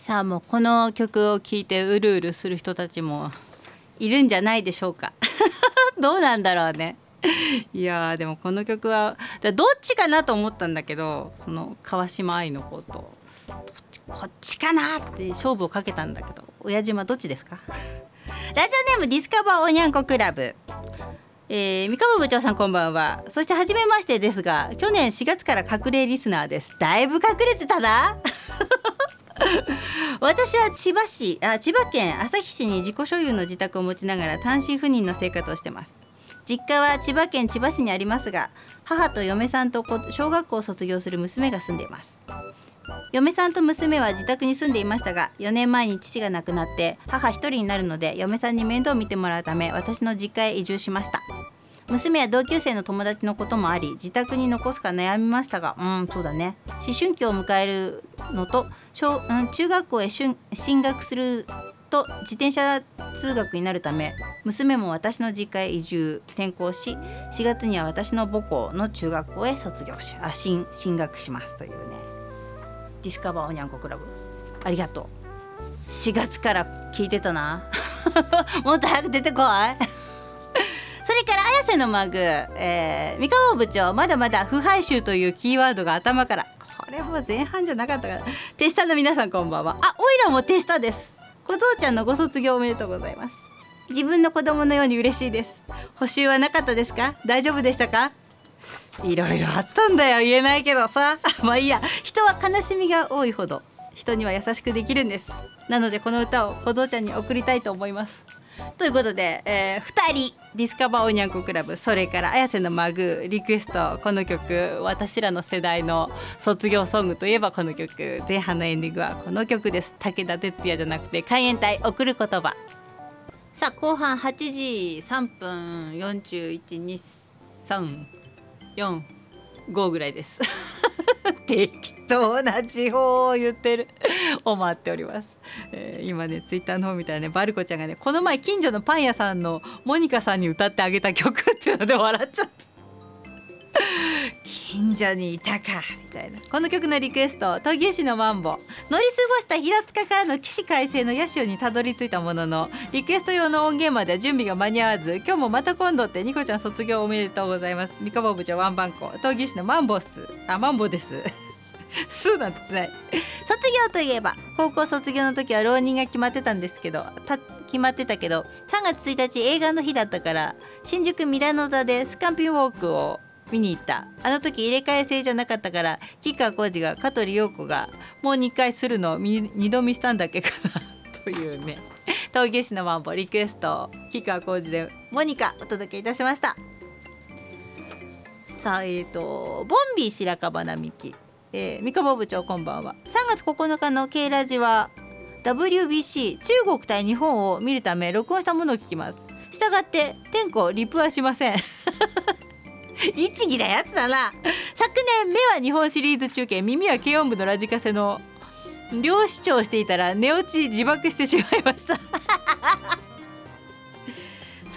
さあもうこの曲を聴いてうるうるする人たちもいるんじゃないでしょうか。どうなんだろうね。いやでもこの曲はどっちかなと思ったんだけどその川島愛の子と。こっちかなって勝負をかけたんだけど。親島どっちですか？ラジオネームディスカバーおにゃんこクラブ。えー、三河部長さんこんばんは。そして初めましてですが去年4月から隠れリスナーです。だいぶ隠れてたな。私は千葉市あ千葉県旭市に自己所有の自宅を持ちながら単身赴任の生活をしてます。実家は千葉県千葉市にありますが母と嫁さんと小学校を卒業する娘が住んでいます。嫁さんと娘は自宅に住んでいましたが4年前に父が亡くなって母一人になるので嫁さんに面倒を見てもらうため私の実家へ移住しました。娘は同級生の友達のこともあり自宅に残すか悩みましたがうんそうだね。思春期を迎えるのと小、うん、中学校へ進学すると自転車通学になるため娘も私の実家へ移住転校し4月には私の母校の中学校へ卒業しあ進進学しますというね。ディスカバーおにゃんこクラブ。ありがとう。4月から聞いてたな。もっと早く出てこい。それから綾瀬のマグ、えー、三河部長まだまだ腐敗臭というキーワードが頭からこれも前半じゃなかったから手下の皆さんこんばんは。あおいらも手下です。小僧ちゃんのご卒業おめでとうございます。自分の子供のように嬉しいです。補修はなかったですか？大丈夫でしたか？いろいろあったんだよ。言えないけどさ。まあいいや。人は悲しみが多いほど人には優しくできるんです。なのでこの歌を小僧ちゃんに送りたいと思います。ということで、えー、2人ディスカバーおにゃんこクラブそれから綾瀬のマグリクエストこの曲私らの世代の卒業ソングといえばこの曲前半のエンディングはこの曲です。武田鉄矢じゃなくて海援隊送る言葉。さあ後半8時3分412345ぐらいです。適当な地方を言ってる。思っております、えー、今ねツイッターの方みたいねバルコちゃんがねこの前近所のパン屋さんのモニカさんに歌ってあげた曲っていうので笑っちゃった。近所にいたかみたいな。この曲のリクエスト研ぎ師のマンボ。乗り過ごした平塚からの起死回生のヤシオにたどり着いたもののリクエスト用の音源までは準備が間に合わず今日もまた今度ってニコちゃん卒業おめでとうございます。三河部長ワンバンコ研ぎ師のマンボス。あマンボです。スーなんてない。卒業といえば高校卒業の時は浪人が決まってたんですけど決まってたけど3月1日映画の日だったから新宿ミラノ座でスカンピンウォークを見に行った。あの時入れ替え制じゃなかったから吉川晃司が香取陽子がもう2回するのを2度見したんだっけかな というね。闘牛士のマンボリクエスト吉川晃司でモニカお届けいたしました。さあえっ、ー、とボンビー白樺並木、えー、三河部長こんばんは。3月9日の K ラジは WBC 中国対日本を見るため録音したものを聞きます。したがって天候リプはしません。一義なやつだな。昨年目は日本シリーズ中継耳は軽音部のラジカセの両視聴していたら寝落ち自爆してしまいました。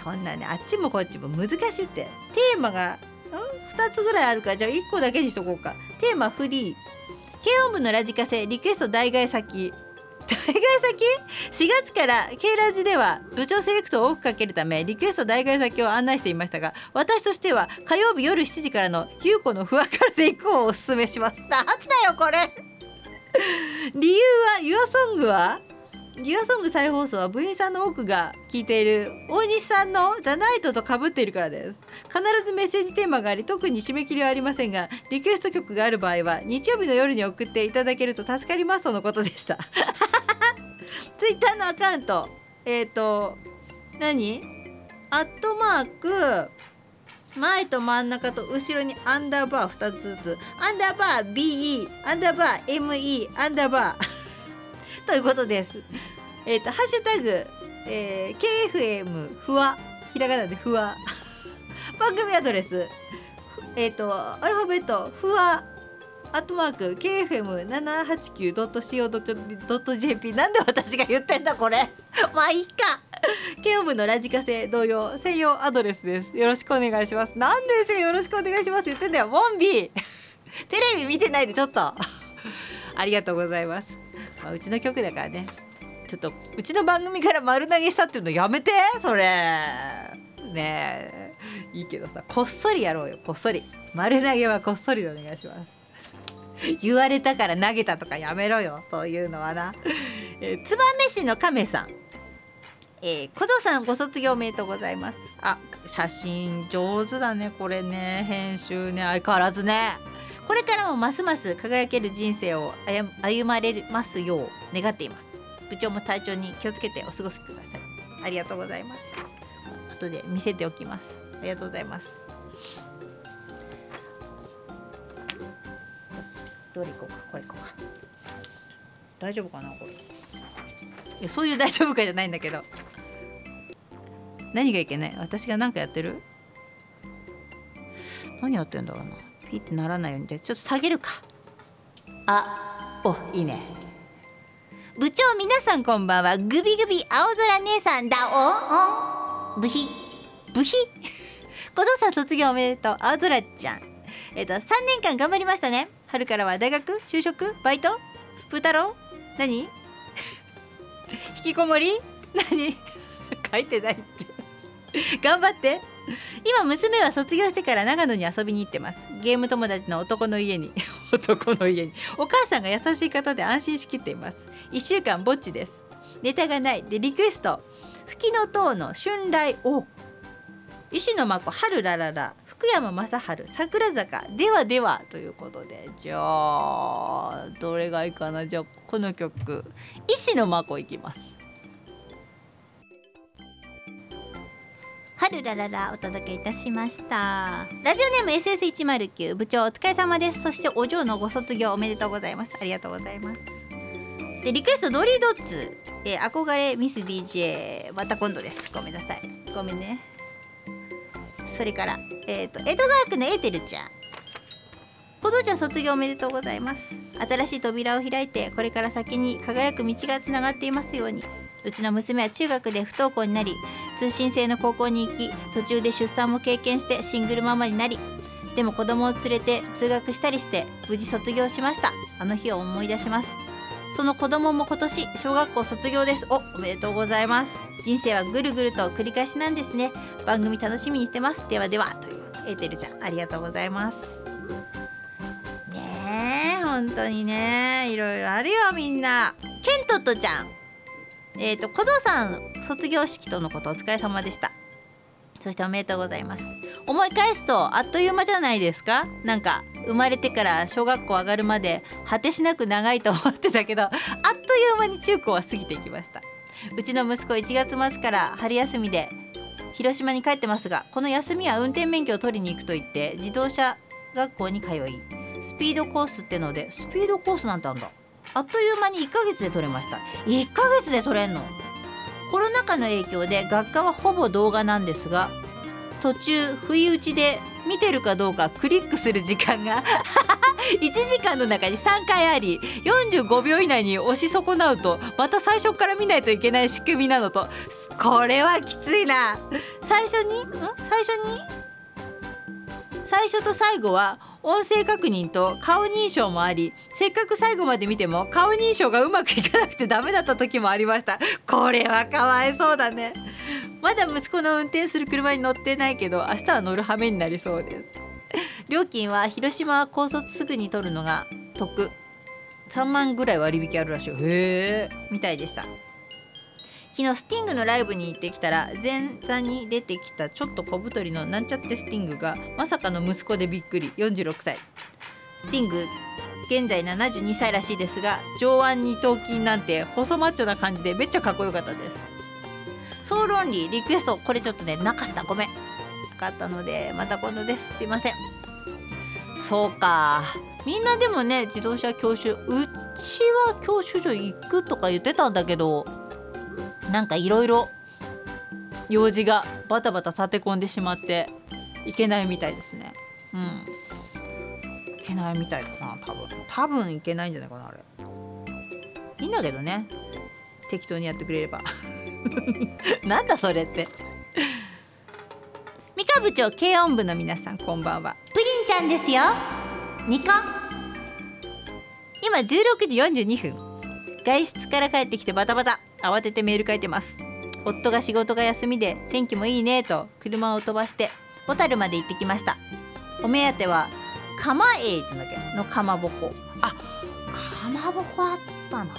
そんなねあっちもこっちも難しいって。テーマが2つぐらいあるか。らじゃあ1個だけにしとこうか。テーマフリー。軽音部のラジカセリクエスト代替先。大外先？4月から K ラジでは部長セレクトを多くかけるためリクエスト代替先を案内していましたが私としては火曜日夜7時からの「ゆうこのふわからでいこう」をおすすめします。なんだよこれ。理由は「ユアソングは？リアソング再放送は部員さんの多くが聞いている大西さんの「ザ・ナイト」とかぶっているからです。必ずメッセージテーマがあり特に締め切りはありませんがリクエスト曲がある場合は日曜日の夜に送っていただけると助かりますとのことでした。ツイッターのアカウントえっ、ー、と何？アットマーク前と真ん中と後ろにアンダーバー2つずつ。アンダーバー BE アンダーバー ME アンダーバーということです。えっ、ー、と、ハッシュタグ、えー、KFM ふわ、ひらがなでふわ。番組アドレス、えっ、ー、と、アルファベット、ふわ、アットマーク KFM789.co.jp なんで私が言ってんだこれ。まあいいか。ケオムのラジカセ同様専用アドレスです。よろしくお願いします。なんでですよ。ろしくお願いしますって言ってんだよ。ボンビー。テレビ見てないでちょっと。ありがとうございます。まあ、うちの曲だからね。ちょっとうちの番組から丸投げしたっていうのやめてそれ。ねえ。いいけどさこっそりやろうよこっそり。丸投げはこっそりでお願いします。言われたから投げたとかやめろよそういうのはな、えー、燕市の亀さん。えー、小僧さんご卒業おめでとうございます。あ写真上手だねこれね。編集ね相変わらずね。これからもますます輝ける人生を歩まれますよう願っています。部長も体調に気をつけてお過ごしくださいありがとうございます。後で見せておきますありがとうございます。どれ行こうか。これ行こうか大丈夫かなこれいやそういう大丈夫かじゃないんだけど。何がいけない？私が何かやってる？何やってんだろうな。ピってならないようにじゃちょっと下げるか。あおいいね。部長皆さんこんばんは。グビグビ青空姉さんだお。おブヒブヒ小僧さん卒業おめでとう。青空ちゃん。えっ、と3年間頑張りましたね。春からは大学？就職？バイト？プー太郎？何？引きこもり？何？書いてないって。頑張って。今娘は卒業してから長野に遊びに行ってます。ゲーム友達の男の家に。男の家に。お母さんが優しい方で安心しきっています。1週間ぼっちです。ネタがない。でリクエスト。吹きの塔の春来お石野真子春ららら福山雅治桜坂。ではでは。ということで。じゃあどれがいいかな。じゃあこの曲。石野真子いきます春らららお届けいたしました。ラジオネーム SS109 部長お疲れ様です。そしてお嬢のご卒業おめでとうございます。ありがとうございます。でリクエストドリードッツ、えー、憧れミス DJ また今度です。ごめんなさい。ごめんね。それからえっ、ー、と江戸川区のエーテルちゃん。子父ちゃん卒業おめでとうございます。新しい扉を開いてこれから先に輝く道がつながっていますように。うちの娘は中学で不登校になり通信制の高校に行き途中で出産も経験してシングルママになりでも子供を連れて通学したりして無事卒業しました。あの日を思い出します。その子供も今年小学校卒業です。おおめでとうございます。人生はぐるぐると繰り返しなんですね。番組楽しみにしてます。ではではというエーテルちゃんありがとうございます。ねえ本当にねいろいろあるよみんな。ケントットちゃん。えっ、ー、と小僧さん卒業式とのことお疲れ様でした。そしておめでとうございます。思い返すとあっという間じゃないですか？なんか生まれてから小学校上がるまで果てしなく長いと思ってたけどあっという間に中高は過ぎていきました。うちの息子1月末から春休みで広島に帰ってますがこの休みは運転免許を取りに行くと言って自動車学校に通いスピードコースってのでスピードコースなんてあんだ。あっという間に1ヶ月で取れました。1ヶ月で取れんの？コロナ禍の影響で学科はほぼ動画なんですが途中不意打ちで見てるかどうかクリックする時間が 1時間の中に3回あり45秒以内に押し損なうとまた最初から見ないといけない仕組みなのとこれはきついな。最初に？ん？最初に？最初と最後は音声確認と顔認証もありせっかく最後まで見ても顔認証がうまくいかなくてダメだった時もありました。これはかわいそうだね。まだ息子の運転する車に乗ってないけど明日は乗る羽目になりそうです。料金は広島は高卒すぐに取るのが得。3万ぐらい割引あるらしいへえ。みたいでした昨日スティングのライブに行ってきたら前座に出てきたちょっと小太りのなんちゃってスティングがまさかの息子でびっくり。46歳。スティング現在72歳らしいですが上腕二頭筋なんて細マッチョな感じでめっちゃかっこよかったです。総論理リクエストこれちょっとねなかった。ごめん。なかったのでまた今度です。すいません。そうか。みんなでもね自動車教習うちは教習所行くとか言ってたんだけどなんかいろいろ用事がバタバタ立て込んでしまっていけないみたいですね。うん。いけないみたいだな多分。多分いけないんじゃないかなあれ。いいんだけどね。適当にやってくれれば。なんだそれって。三河部長軽音部の皆さんこんばんは。プリンちゃんですよ。ニコ今16時42分。外出から帰ってきてバタバタ慌ててメール書いてます。夫が仕事が休みで天気もいいねと車を飛ばして小樽まで行ってきました。お目当ては釜栄ってんだっけ？のかまぼこ。あかまぼこあったな。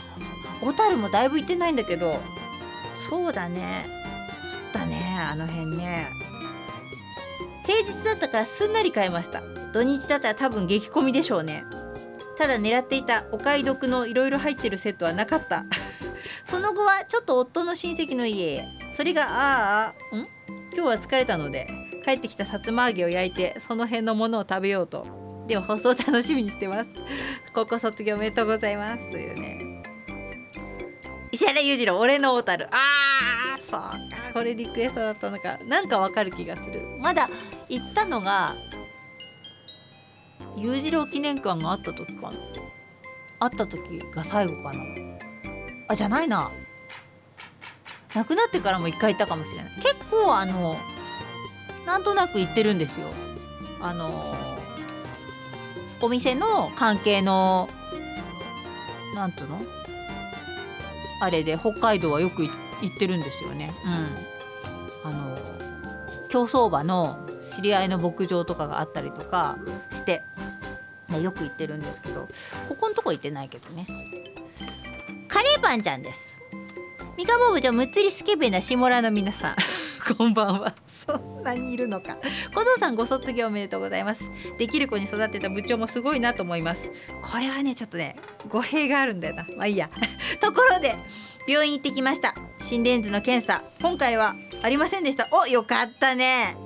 小樽もだいぶ行ってないんだけど。そうだね。あったねあの辺ね。平日だったからすんなり買いました。土日だったら多分激混みでしょうね。ただ狙っていたお買い得のいろいろ入ってるセットはなかった。その後はちょっと夫の親戚の家へ。それがああん？今日は疲れたので帰ってきたさつま揚げを焼いてその辺のものを食べようと。でも放送楽しみにしてます。高校卒業おめでとうございます。というね。石原裕次郎俺の小樽。あーそうか。これリクエストだったのか。なんかわかる気がする。まだ行ったのが裕次郎記念館があった時かな。あった時が最後かな。あじゃないな。亡くなってからも一回行ったかもしれない。結構あのなんとなく行ってるんですよ。あのお店の関係のなんつうの？あれで北海道はよく行ってるんですよね。うん。あの競走馬の知り合いの牧場とかがあったりとかしてよく行ってるんですけどここのとこ行ってないけどね。カレーパンちゃんです。三河部長むっつりスケベな下村の皆さん。こんばんは。そんなにいるのか。小僧さんご卒業おめでとうございます。できる子に育てた部長もすごいなと思います。これはねちょっとね語弊があるんだよな。まあいいや。ところで病院行ってきました。心電図の検査。今回はありませんでした。およかったね。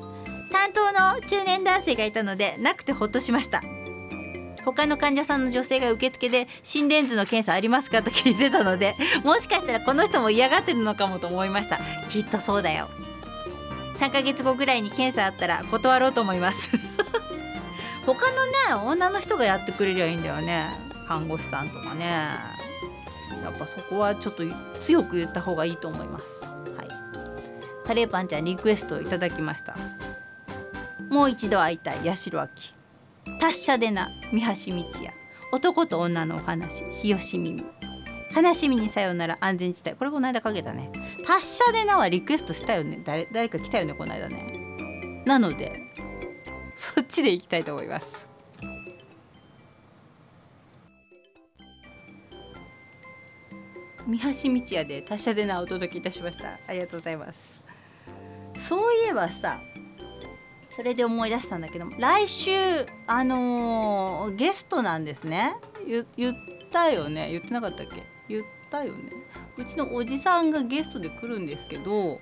担当の中年男性がいたのでなくてほっとしました。他の患者さんの女性が受付で心電図の検査ありますかと聞いてたのでもしかしたらこの人も嫌がってるのかもと思いました。きっとそうだよ。3ヶ月後ぐらいに検査あったら断ろうと思います。他のね女の人がやってくれりゃいいんだよね。看護師さんとかね。やっぱそこはちょっと強く言った方がいいと思います。はい。カレーパンちゃんリクエストいただきました。もう一度会いたい。八代亜紀。達者でな三橋道也。男と女のお話。日吉耳。悲しみにさよなら安全地帯。これこの間かけたね。達者でなはリクエストしたよね。誰誰か来たよね。この間ね。なのでそっちでいきたいと思います。三橋道也で達者でなお届けいたしました。ありがとうございます。そういえばさそれで思い出したんだけど来週あのー、ゲストなんですね。言ったよね？言ってなかったっけ？言ったよね？うちのおじさんがゲストで来るんですけど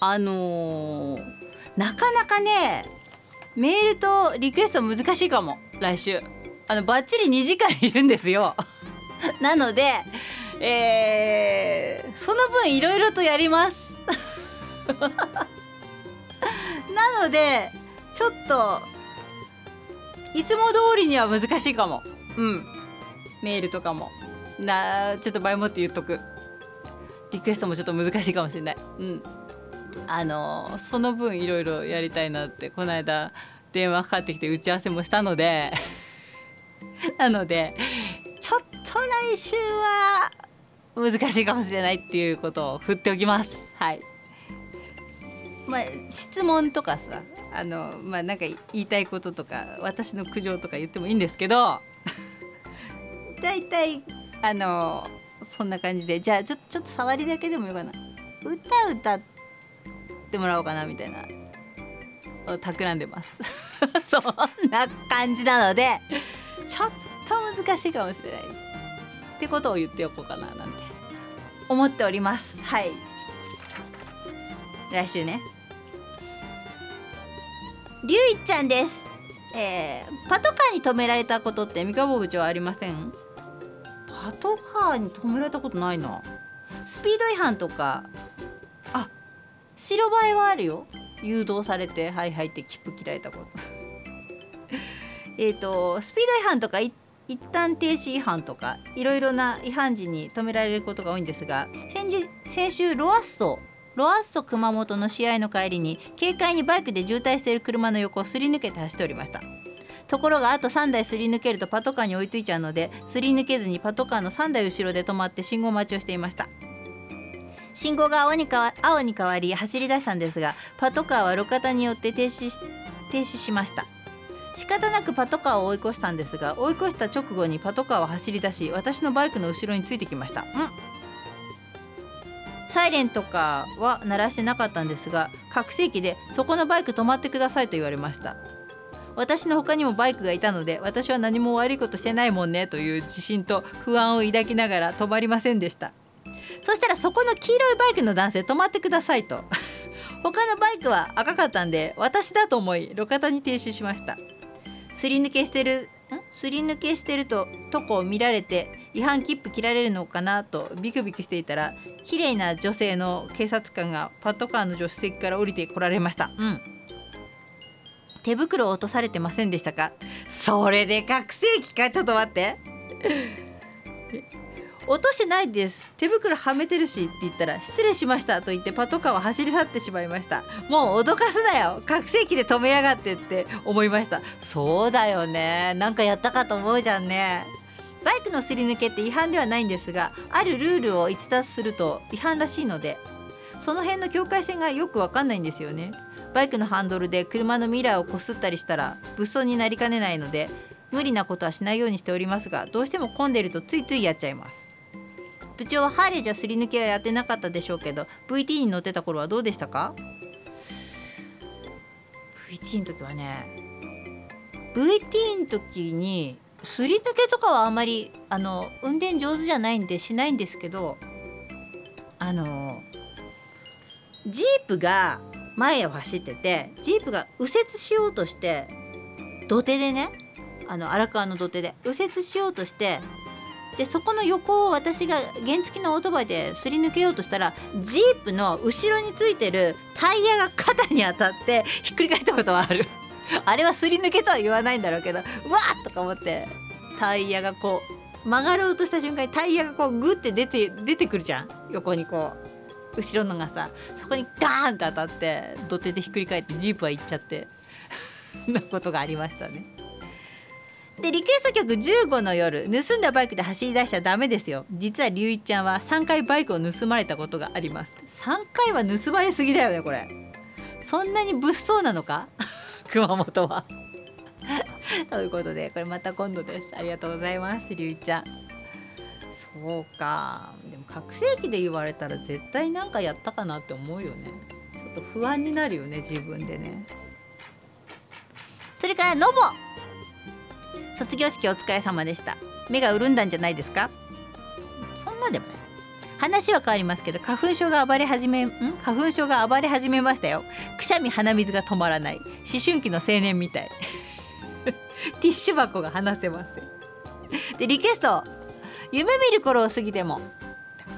あのー、なかなかねメールとリクエスト難しいかも来週。あのバッチリ2時間いるんですよ。なのでえー、その分いろいろとやります。なのでちょっといつも通りには難しいかも。うん。メールとかも。なちょっと前もって言っとく。リクエストもちょっと難しいかもしれない。うん。あのその分いろいろやりたいなってこの間電話かかってきて打ち合わせもしたので なのでちょっと来週は難しいかもしれないっていうことを振っておきます。はい。まあ質問とかさあのまあなんか言いたいこととか私の苦情とか言ってもいいんですけど 大体あのそんな感じでじゃあちょちょっと触りだけでもよかな。歌歌ってもらおうかなみたいな企んでます。そんな感じなのでちょっと難しいかもしれない。ってことを言っておこうかななんて思っております。はい。来週ね。りゅういちゃんです。えー、パトカーに止められたことって三河部長はありません？パトカーに止められたことないな。スピード違反とか。あ白バイはあるよ。誘導されてはいはいって切符切られたこと。えっとスピード違反とか一旦停止違反とかいろいろな違反時に止められることが多いんですが先週ロアッソロアッソ熊本の試合の帰りに軽快にバイクで渋滞している車の横をすり抜けて走っておりました。ところがあと3台すり抜けるとパトカーに追いついちゃうのですり抜けずにパトカーの3台後ろで止まって信号待ちをしていました。信号が青に変わ青に変わり走り出したんですがパトカーは路肩によって停止し停止しました。仕方なくパトカーを追い越したんですが追い越した直後にパトカーは走り出し私のバイクの後ろについてきました。ん。サイレンとかは鳴らしてなかったんですが拡声器で「そこのバイク止まってください」と言われました私の他にもバイクがいたので私は何も悪いことしてないもんねという自信と不安を抱きながら止まりませんでした。そしたらそこの黄色いバイクの男性止まってくださいと。他のバイクは赤かったんで私だと思い路肩に停止しました。すり抜けしてるすり抜けしてるととこを見られて違反切符切られるのかなとビクビクしていたら綺麗な女性の警察官がパトカーの助手席から降りてこられました。うん。手袋を落とされてませんでしたか？それで覚醒器か？ちょっと待って。落としてないです。手袋はめてるしって言ったら失礼しましたと言ってパトカーは走り去ってしまいました。もう脅かすなよ。拡声器で止めやがってって思いました。そうだよね。なんかやったかと思うじゃんね。バイクのすり抜けって違反ではないんですがあるルールを逸脱すると違反らしいのでその辺の境界線がよくわかんないんですよね。バイクのハンドルで車のミラーをこすったりしたら物騒になりかねないので無理なことはしないようにしておりますがどうしても混んでるとついついやっちゃいます。部長はハーレーじゃすり抜けはやってなかったでしょうけど VT に乗ってた頃はどうでしたか？VT の時はね VT の時にすり抜けとかはあんまりあの運転上手じゃないんでしないんですけどあのジープが前を走っててジープが右折しようとして土手でねあの荒川の土手で右折しようとしてでそこの横を私が原付のオートバイですり抜けようとしたらジープの後ろについてるタイヤが肩に当たってひっくり返ったことはあるあれはすり抜けとは言わないんだろうけどうわっとか思ってタイヤがこう曲がろうとした瞬間にタイヤがこうグッて出て出てくるじゃん横にこう後ろのがさそこにガーンって当たって土手でひっくり返ってジープは行っちゃって なことがありましたね。でリクエスト曲15の夜盗んだバイクで走り出しちゃダメですよ。実は龍一ちゃんは3回バイクを盗まれたことがあります。3回は盗まれすぎだよねこれ。そんなに物騒なのか？熊本は。ということでこれまた今度です。ありがとうございます龍一ちゃん。そうか。でも拡声器で言われたら絶対なんかやったかなって思うよね。ちょっと不安になるよね自分でね。それからノボ卒業式お疲れ様でした。目が潤んだんじゃないですか？そんなでもない。話は変わりますけど花粉症が暴れ始めん？花粉症が暴れ始めましたよ。くしゃみ鼻水が止まらない。思春期の青年みたい。ティッシュ箱が離せません。でリクエスト。夢見る頃を過ぎても。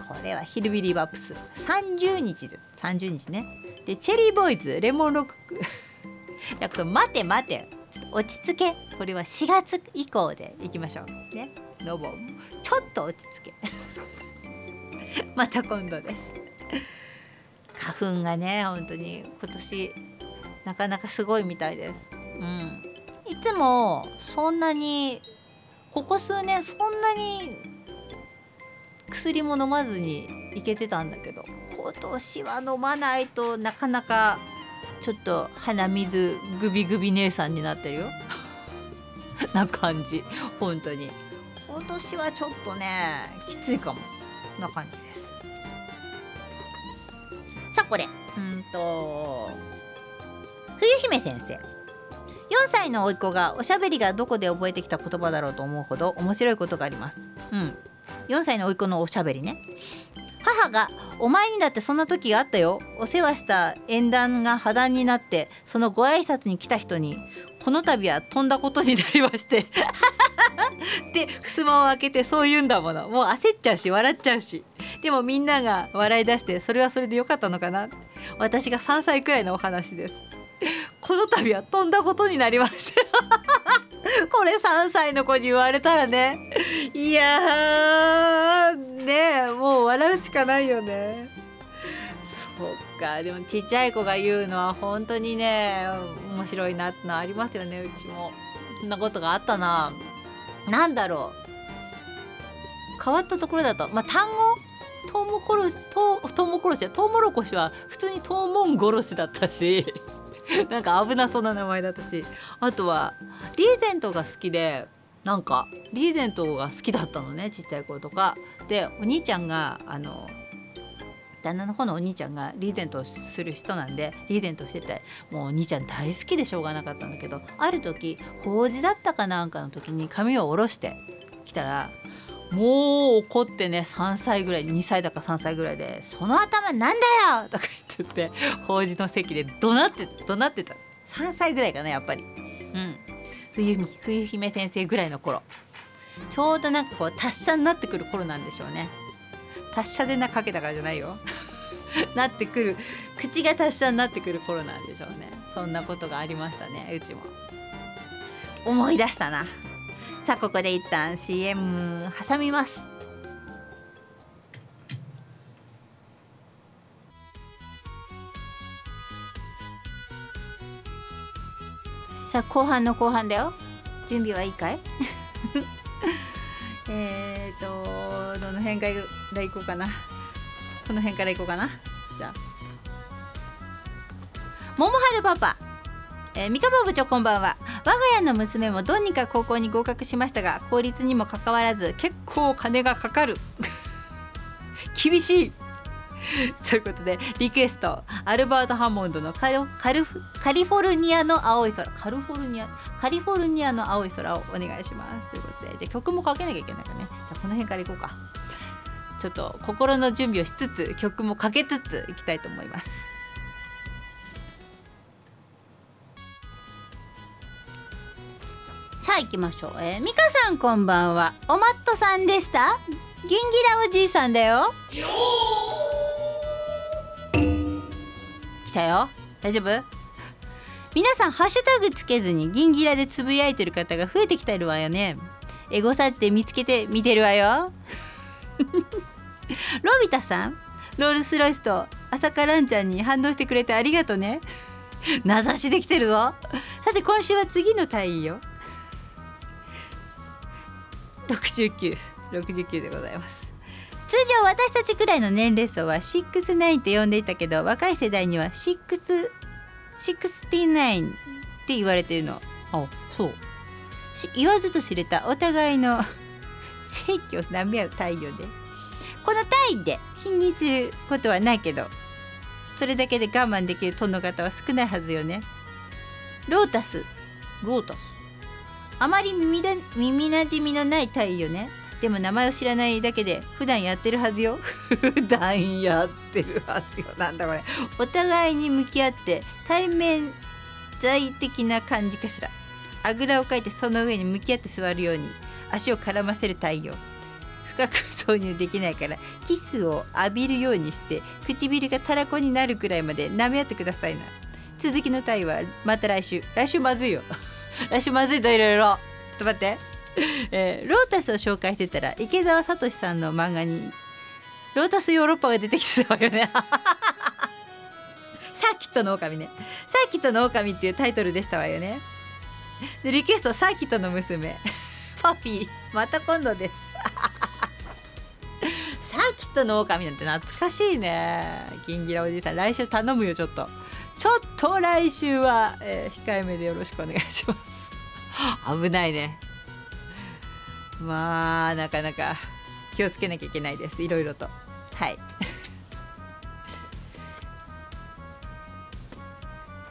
これはヒルビリーバップス。30日で。30日ね。でチェリーボーイズ。レモンロック。だから待て待て。落ち着け。これは4月以降でいきましょうね。ノボちょっと落ち着け。また今度です。花粉がね本当に今年なかなかすごいみたいです。うん。いつもそんなにここ数年そんなに薬も飲まずにいけてたんだけど今年は飲まないとなかなかちょっと鼻水グビグビ姉さんになってるよ。な感じ。本当に。今年はちょっとねきついかも。な感じです。さあこれ。うんと冬姫先生。4歳の甥っ子がおしゃべりがどこで覚えてきた言葉だろうと思うほど面白いことがあります。うん。4歳の甥っ子のおしゃべりね。母が「お前にだってそんな時があったよ。お世話した縁談が破談になってそのご挨拶に来た人にこの度は飛んだことになりまして。で襖を開けてそう言うんだもの。もう焦っちゃうし笑っちゃうし。でもみんなが笑い出してそれはそれでよかったのかな。私が3歳くらいのお話です。この度は飛んだことになりまして これ3歳の子に言われたらね。いやねもう笑うしかないよね。そうかでもちっちゃい子が言うのは本当にね面白いなってのありますよね。うちも。そんなことがあったな。何だろう。変わったところだと。まあ単語？トウモコロシトウトウモコロシ？トウモロコシは普通にトウモンゴロシだったし。なんか危なそうな名前だったし。あとはリーゼントが好きでなんかリーゼントが好きだったのねちっちゃい頃とか。でお兄ちゃんがあの旦那の方のお兄ちゃんがリーゼントをする人なんでリーゼントしててもうお兄ちゃん大好きでしょうがなかったんだけどある時法事だったかなんかの時に髪を下ろしてきたらもう怒ってね3歳ぐらい2歳だか3歳ぐらいで「その頭なんだよ!」とか言って法事の席で怒鳴って怒鳴ってた。3歳ぐらいかなやっぱり。うん。冬冬姫先生ぐらいの頃。ちょうどなんかこう達者になってくる頃なんでしょうね。達者でなかけたからじゃないよ。なってくる口が達者になってくる頃なんでしょうね。そんなことがありましたねうちも。思い出したな。さあここで一旦 CM 挟みます。さあ後半の後半だよ。準備はいいかい？えっとどの辺からいこうかな？この辺からいこうかな？じゃあ。桃春パパ。えー、三河部長こんばんは。我が家の娘もどうにか高校に合格しましたが公立にもかかわらず結構金がかかる。厳しい。ということでリクエスト。アルバート・ハモンドのカリフォルニアの青い空。カリフォルニア？カリフォルニアの青い空をお願いします。ということでで曲もかけなきゃいけないからね。じゃあこの辺からいこうか。ちょっと心の準備をしつつ曲もかけつついきたいと思います。さあ行きましょう。えー、ミカさんこんばんは。おマットさんでしたギンギラおじいさんだよ。来たよ。大丈夫？皆さんハッシュタグつけずにギンギラでつぶやいてる方が増えてきてるわよね。エゴサーチで見つけて見てるわよ。ロビタさん、ロールスロイスと朝香蘭ちゃんに反応してくれてありがとね。名指しできてるぞ。さて今週は次の隊員よ。6969でございます。通常私たちくらいの年齢層は69って呼んでいたけど若い世代には6 69って言われてるの。あそう。言わずと知れたお互いの 正規を舐め合う太陽で。この単位で否認することはないけどそれだけで我慢できる殿方は少ないはずよね。ロータス。ロータス。あまり耳だ耳なじみのない太陽ね。でも名前を知らないだけで普段やってるはずよ。普段やってるはずよ。なんだこれ。お互いに向き合って対面在的な感じかしら。あぐらをかいてその上に向き合って座るように足を絡ませる太陽。深く挿入できないからキスを浴びるようにして唇がたらこになるくらいまで舐め合ってくださいな。続きのタイはまた来週。来週まずいよ。来週まずいといろいろ。ちょっと待って。えー、ロータスを紹介してたら池澤聡さんの漫画に「ロータスヨーロッパ」が出てきてたわよね。サーキットの狼ね。サーキットの狼っていうタイトルでしたわよね。でリクエストサーキットの娘。パピーまた今度です。サーキットの狼なんて懐かしいね。ギンギラおじいさん来週頼むよちょっと。ちょっと来週は、えー、控えめでよろしくお願いします。危ないね。まあなかなか気をつけなきゃいけないです。いろいろと。はい。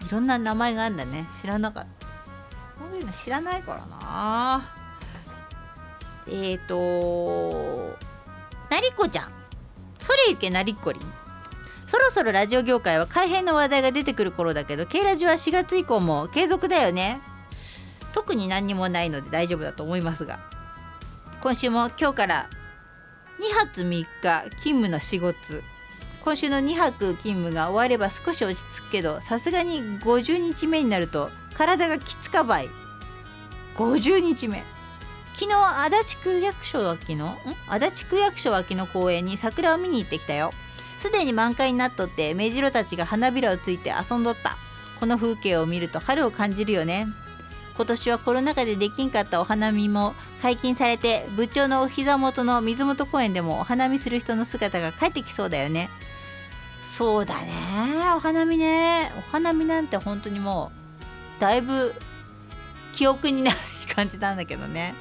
いろんな名前があるんだね。知らなかった。そういうの知らないからな。えっ、ー、となりこちゃん。それゆけなりこり。んそろそろラジオ業界は改変の話題が出てくる頃だけど K ラジは4月以降も継続だよね。特に何にもないので大丈夫だと思いますが。今週も今日から2泊3日勤務の仕事。今週の2泊勤務が終われば少し落ち着くけどさすがに50日目になると体がきつかばい。50日目。昨日足立区役所脇のん？足立区役所脇の公園に桜を見に行ってきたよ。すでに満開になっとって目白たちが花びらをついて遊んどった。この風景を見ると春を感じるよね。今年はコロナ禍でできんかったお花見も解禁されて部長のお膝元の水元公園でもお花見する人の姿が帰ってきそうだよね。そうだね。お花見ね。お花見なんて本当にもうだいぶ記憶にない感じなんだけどね。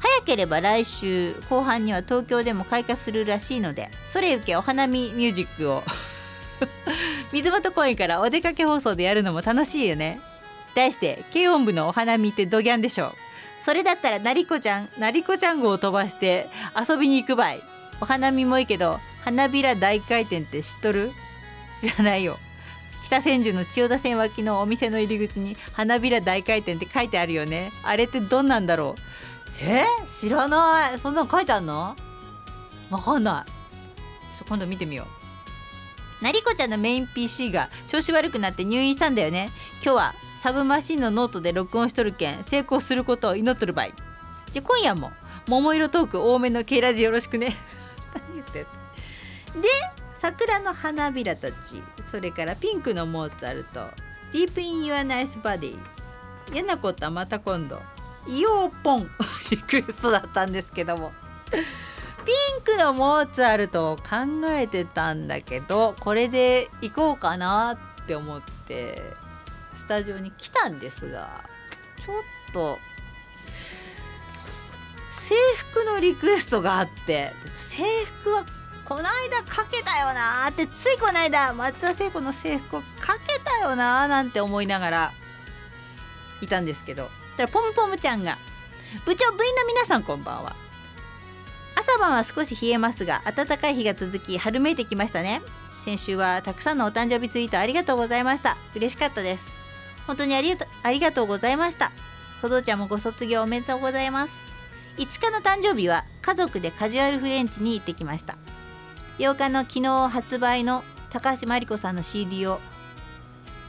早ければ来週後半には東京でも開花するらしいのでそれ受けお花見ミュージックを。水元公園からお出かけ放送でやるのも楽しいよね。題して軽音部のお花見ってドギャンでしょう。それだったらなりこちゃんなりこちゃん号を飛ばして遊びに行くばい。お花見もいいけど花びら大回転って知っとる？知らないよ。北千住の千代田線脇のお店の入り口に花びら大回転って書いてあるよね。あれってどんなんだろう？え？知らない。そんなの書いてあんの？わかんない。ちょ今度見てみよう。なりこちゃんのメイン PC が調子悪くなって入院したんだよね。今日はサブマシンのノートで録音しとるけん成功することを祈っとるばい。じゃ今夜も桃色トーク多めの K ラジよろしくね。何言ってで桜の花びらたち。それからピンクのモーツァルト。ディープインユアナイスバディ嫌なことはまた今度。イオーポン。リクエストだったんですけども。ピンクのモーツァルトを考えてたんだけどこれで行こうかなって思ってスタジオに来たんですがちょっと制服のリクエストがあって制服はこの間かけたよなーってついこの間松田聖子の制服をかけたよなーなんて思いながらいたんですけど。たらポムポムちゃんが部長部員の皆さんこんばんは。朝晩は少し冷えますが暖かい日が続き春めいてきましたね。先週はたくさんのお誕生日ツイートありがとうございました。嬉しかったです。本当にありありがとうございました。小僧ちゃんもご卒業おめでとうございます。5日の誕生日は家族でカジュアルフレンチに行ってきました。8日の昨日発売の高橋真理子さんの CD を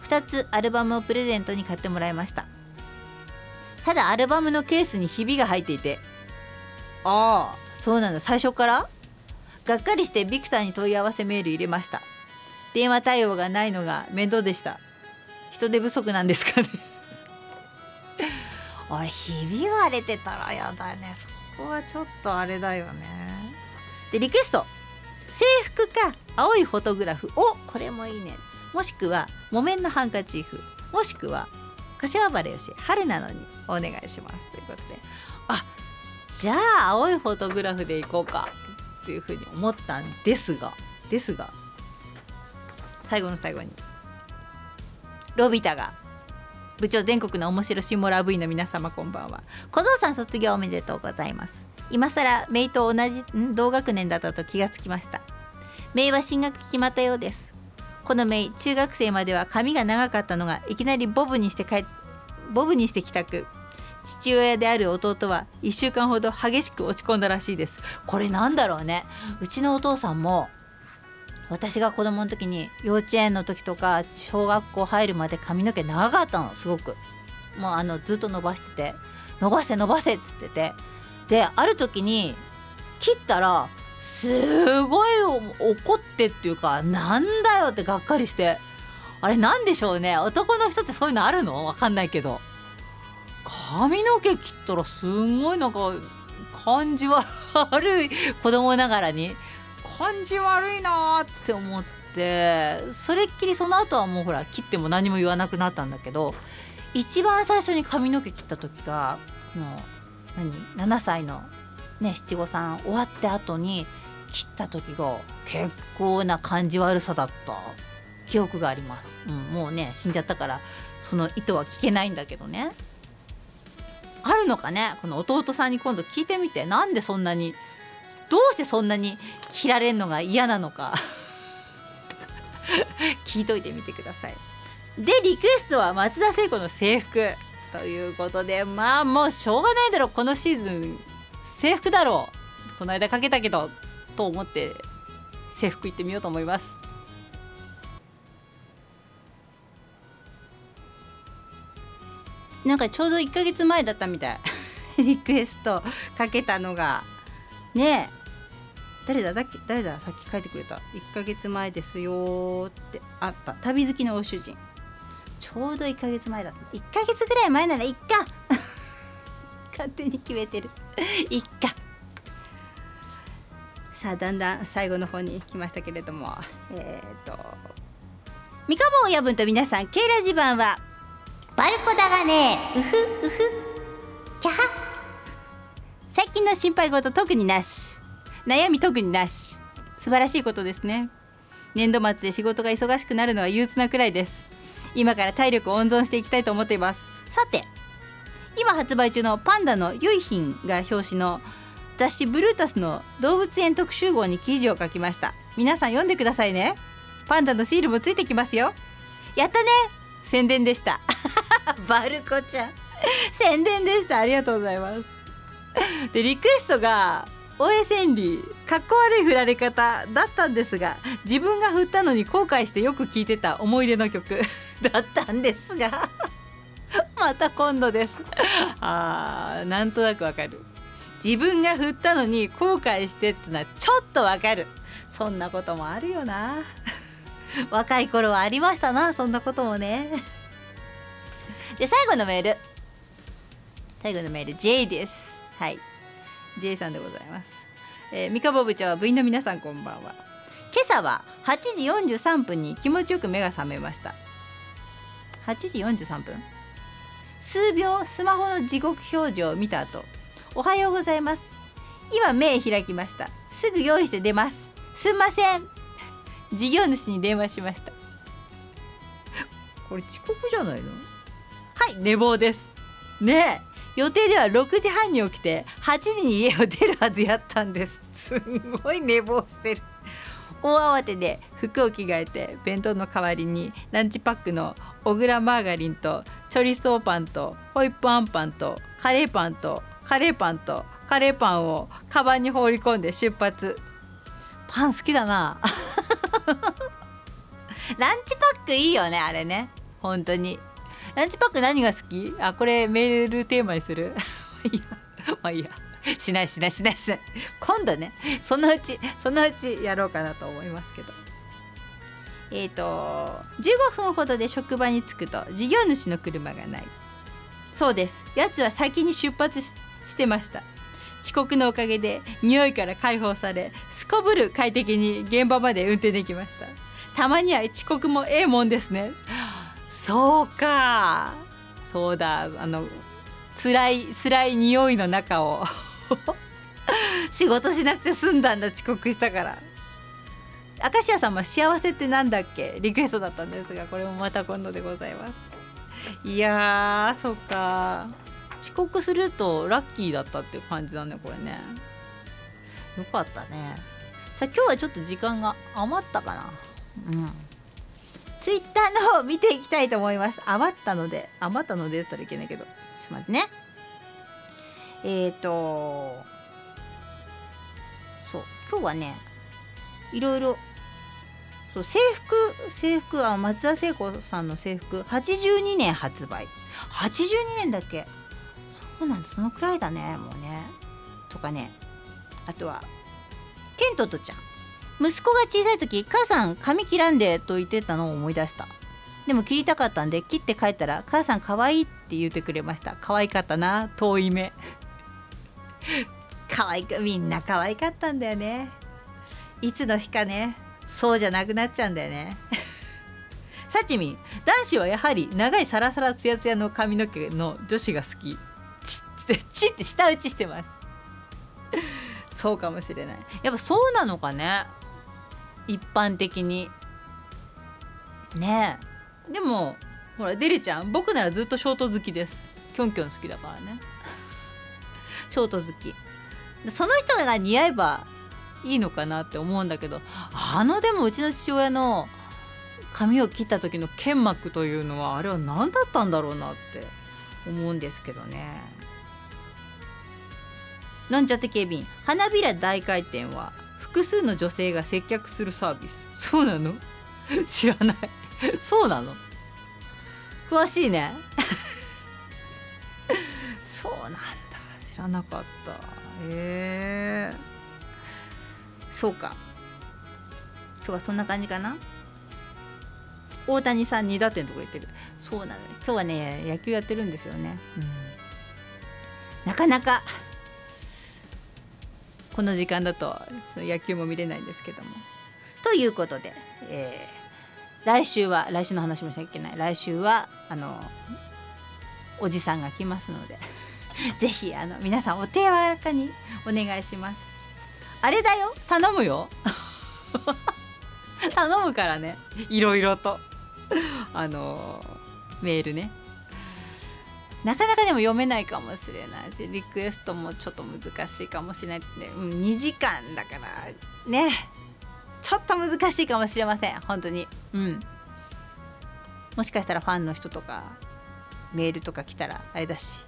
2つアルバムをプレゼントに買ってもらいました。ただアルバムのケースにひびが入っていて。ああ。そうなんだ最初から？がっかりしてビクターに問い合わせメール入れました。電話対応がないのが面倒でした。人手不足なんですかね。あれひび割れてたらやだね。そこはちょっとあれだよね。でリクエスト。制服か青いフォトグラフ。おこれもいいね。もしくは木綿のハンカチーフ。もしくは柏原よし春なのにお願いします。ということで。あじゃあ青いフォトグラフでいこうか。っていうふうに思ったんですがですが最後の最後にロビタが部長全国の面白シモラ V の皆様こんばんは。小僧さん卒業おめでとうございます。今更メイと同じ同学年だったと気がつきました。メイは進学決まったようです。このメイ中学生までは髪が長かったのがいきなりボブにして帰ボブにして帰宅。父親である弟は1週間ほど激しく落ち込んだらしいです。これなんだろうね。うちのお父さんも私が子供の時に幼稚園の時とか小学校入るまで髪の毛長かったのすごく。もうあのずっと伸ばしてて伸ばせ伸ばせっつってて。である時に切ったらすごい怒ってっていうかなんだよってがっかりして。あれなんでしょうね。男の人ってそういうのあるの？わかんないけど。髪の毛切ったらすんごいなんか感じ悪い子供ながらに。感じ悪いなって思って。それっきりその後はもうほら切っても何も言わなくなったんだけど。一番最初に髪の毛切った時がもう何？7歳のね七五三終わって後に切った時が結構な感じ悪さだった。記憶があります、うん、もうね死んじゃったからその意図は聞けないんだけどね。あるのかね？この弟さんに今度聞いてみて。なんでそんなにどうしてそんなに切られるのが嫌なのか。聞いといてみてください。でリクエストは松田聖子の制服ということでまあもうしょうがないだろこのシーズン制服だろう。この間かけたけど。と思って制服行ってみようと思います。なんかちょうど1ヶ月前だったみたい。リクエストかけたのが。ねえ。誰だ？だ誰だ？さっき書いてくれた。1ヶ月前ですよってあった。旅好きのご主人。ちょうど1ヶ月前だ。1ヶ月ぐらい前ならいっか。勝手に決めてる。いっか。さあだんだん最後の方に来ましたけれどもえっ、ー、と三河親分と皆さんケイラジ版はバルコだがねうふうふキャハ。最近の心配事特になし。悩み特になし。素晴らしいことですね。年度末で仕事が忙しくなるのは憂鬱なくらいです。今から体力を温存していきたいと思っています。さて今発売中のパンダのユイヒンが表紙の雑誌ブルータスの動物園特集号に記事を書きました。皆さん読んでくださいね。パンダのシールもついてきますよ。やったね。宣伝でした。バルコちゃん。宣伝でした。ありがとうございます。でリクエストが大江千里かっこ悪い振られ方だったんですが自分が振ったのに後悔してよく聴いてた思い出の曲 だったんですがまた今度です。あーなんとなくわかる。自分が振ったのに後悔してってのはちょっとわかる。そんなこともあるよな。若い頃はありましたなそんなこともね。で最後のメール。最後のメール J です。はい。J さんでございます、えー、三河部長は部員の皆さんこんばんは。今朝は8時43分に気持ちよく目が覚めました。8時43分。数秒スマホの時刻表示を見た後おはようございます。今目開きました。すぐ用意して出ます。すんません。事業主に電話しました。これ遅刻じゃないの？はい寝坊です。ねえ予定では6時半に起きて8時に家を出るはずやったんです。すんごい寝坊してる。大慌てで服を着替えて弁当の代わりにランチパックの小倉マーガリンとチョリソーパンとホイップあんパンとカレーパンとカレーパンとカレーパンをカバンに放り込んで出発。パン好きだな。ランチパックいいよねあれね。本当に。ランチパック何が好き？あこれメールテーマにする？いやまあいいや。しないしないしないしない。今度ね。そのうちそのうちやろうかなと思いますけど。えっ、ー、と15分ほどで職場に着くと事業主の車がない。そうです。やつは先に出発ししてました。遅刻のおかげで匂いから解放されすこぶる快適に現場まで運転できました。たまには遅刻もええもんですね。そうか。そうだ。あの辛い辛い匂いの中を 仕事しなくて済んだんだ遅刻したから。明石家さんも幸せってなんだっけ？リクエストだったんですがこれもまた今度でございます。いやーそっか。遅刻するとラッキーだったっていう感じだねこれね。よかったね。さあ今日はちょっと時間が余ったかな。うん。ツイッターの方見ていきたいと思います。余ったので。余ったので言ったらいけないけど。ちょっと待ってね。えっ、ー、とそう。今日はねいろいろそう制服制服は松田聖子さんの制服。82年発売。82年だっけ？そうなんだそのくらいだねもうね。とかね。あとはケントとちゃん。息子が小さい時母さん髪切らんでと言ってたのを思い出した。でも切りたかったんで切って帰ったら母さん可愛いって言ってくれました。可愛かったな遠い目。可愛くみんな可愛かったんだよね。いつの日かねそうじゃなくなっちゃうんだよね。さちみん男子はやはり長いサラサラツヤツヤの髪の毛の女子が好き。チッってチって舌打ちしてます。そうかもしれない。やっぱそうなのかね。一般的に。ねえ。でもほらデリちゃん僕ならずっとショート好きです。キョンキョン好きだからね。ショート好き。その人が似合えばいいのかなって思うんだけどあのでもうちの父親の髪を切った時の剣幕というのはあれは何だったんだろうなって。思うんですけどね。なんちゃって警備員花びら大回転は複数の女性が接客するサービス。そうなの？知らない。そうなの？詳しいね。そうなんだ。知らなかった。へえ。そうか。今日はそんな感じかな？大谷さん2打点とか言ってる。そうなの、ね、今日はね野球やってるんですよね、うん、なかなかこの時間だと野球も見れないんですけども。ということで、えー、来週は来週の話もしなきゃいけない。来週はあのおじさんが来ますので ぜひあの皆さんお手柔らかにお願いします。あれだよ。頼むよ。頼むからね。いろいろと あのメールね。なかなかでも読めないかもしれないしリクエストもちょっと難しいかもしれないって、うん、2時間だからね。ちょっと難しいかもしれません。本当に。うん。もしかしたらファンの人とかメールとか来たらあれだし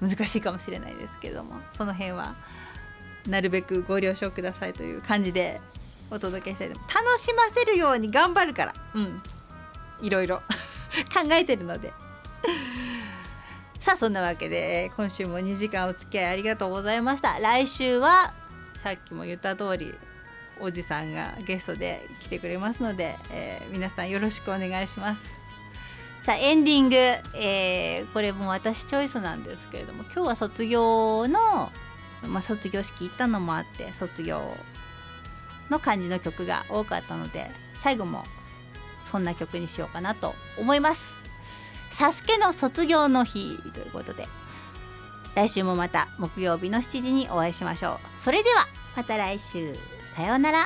難しいかもしれないですけども。その辺はなるべくご了承くださいという感じでお届けしたい楽しませるように頑張るから。うん。いろいろ 考えてるので。さあそんなわけで今週も2時間お付き合いありがとうございました。来週はさっきも言った通りおじさんがゲストで来てくれますので、えー、皆さんよろしくお願いします。さあエンディング、えー、これも私チョイスなんですけれども今日は卒業の、まあ、卒業式行ったのもあって卒業の感じの曲が多かったので最後もそんな曲にしようかなと思います。サスケの卒業の日ということで来週もまた木曜日の7時にお会いしましょう。それではまた来週。さようなら。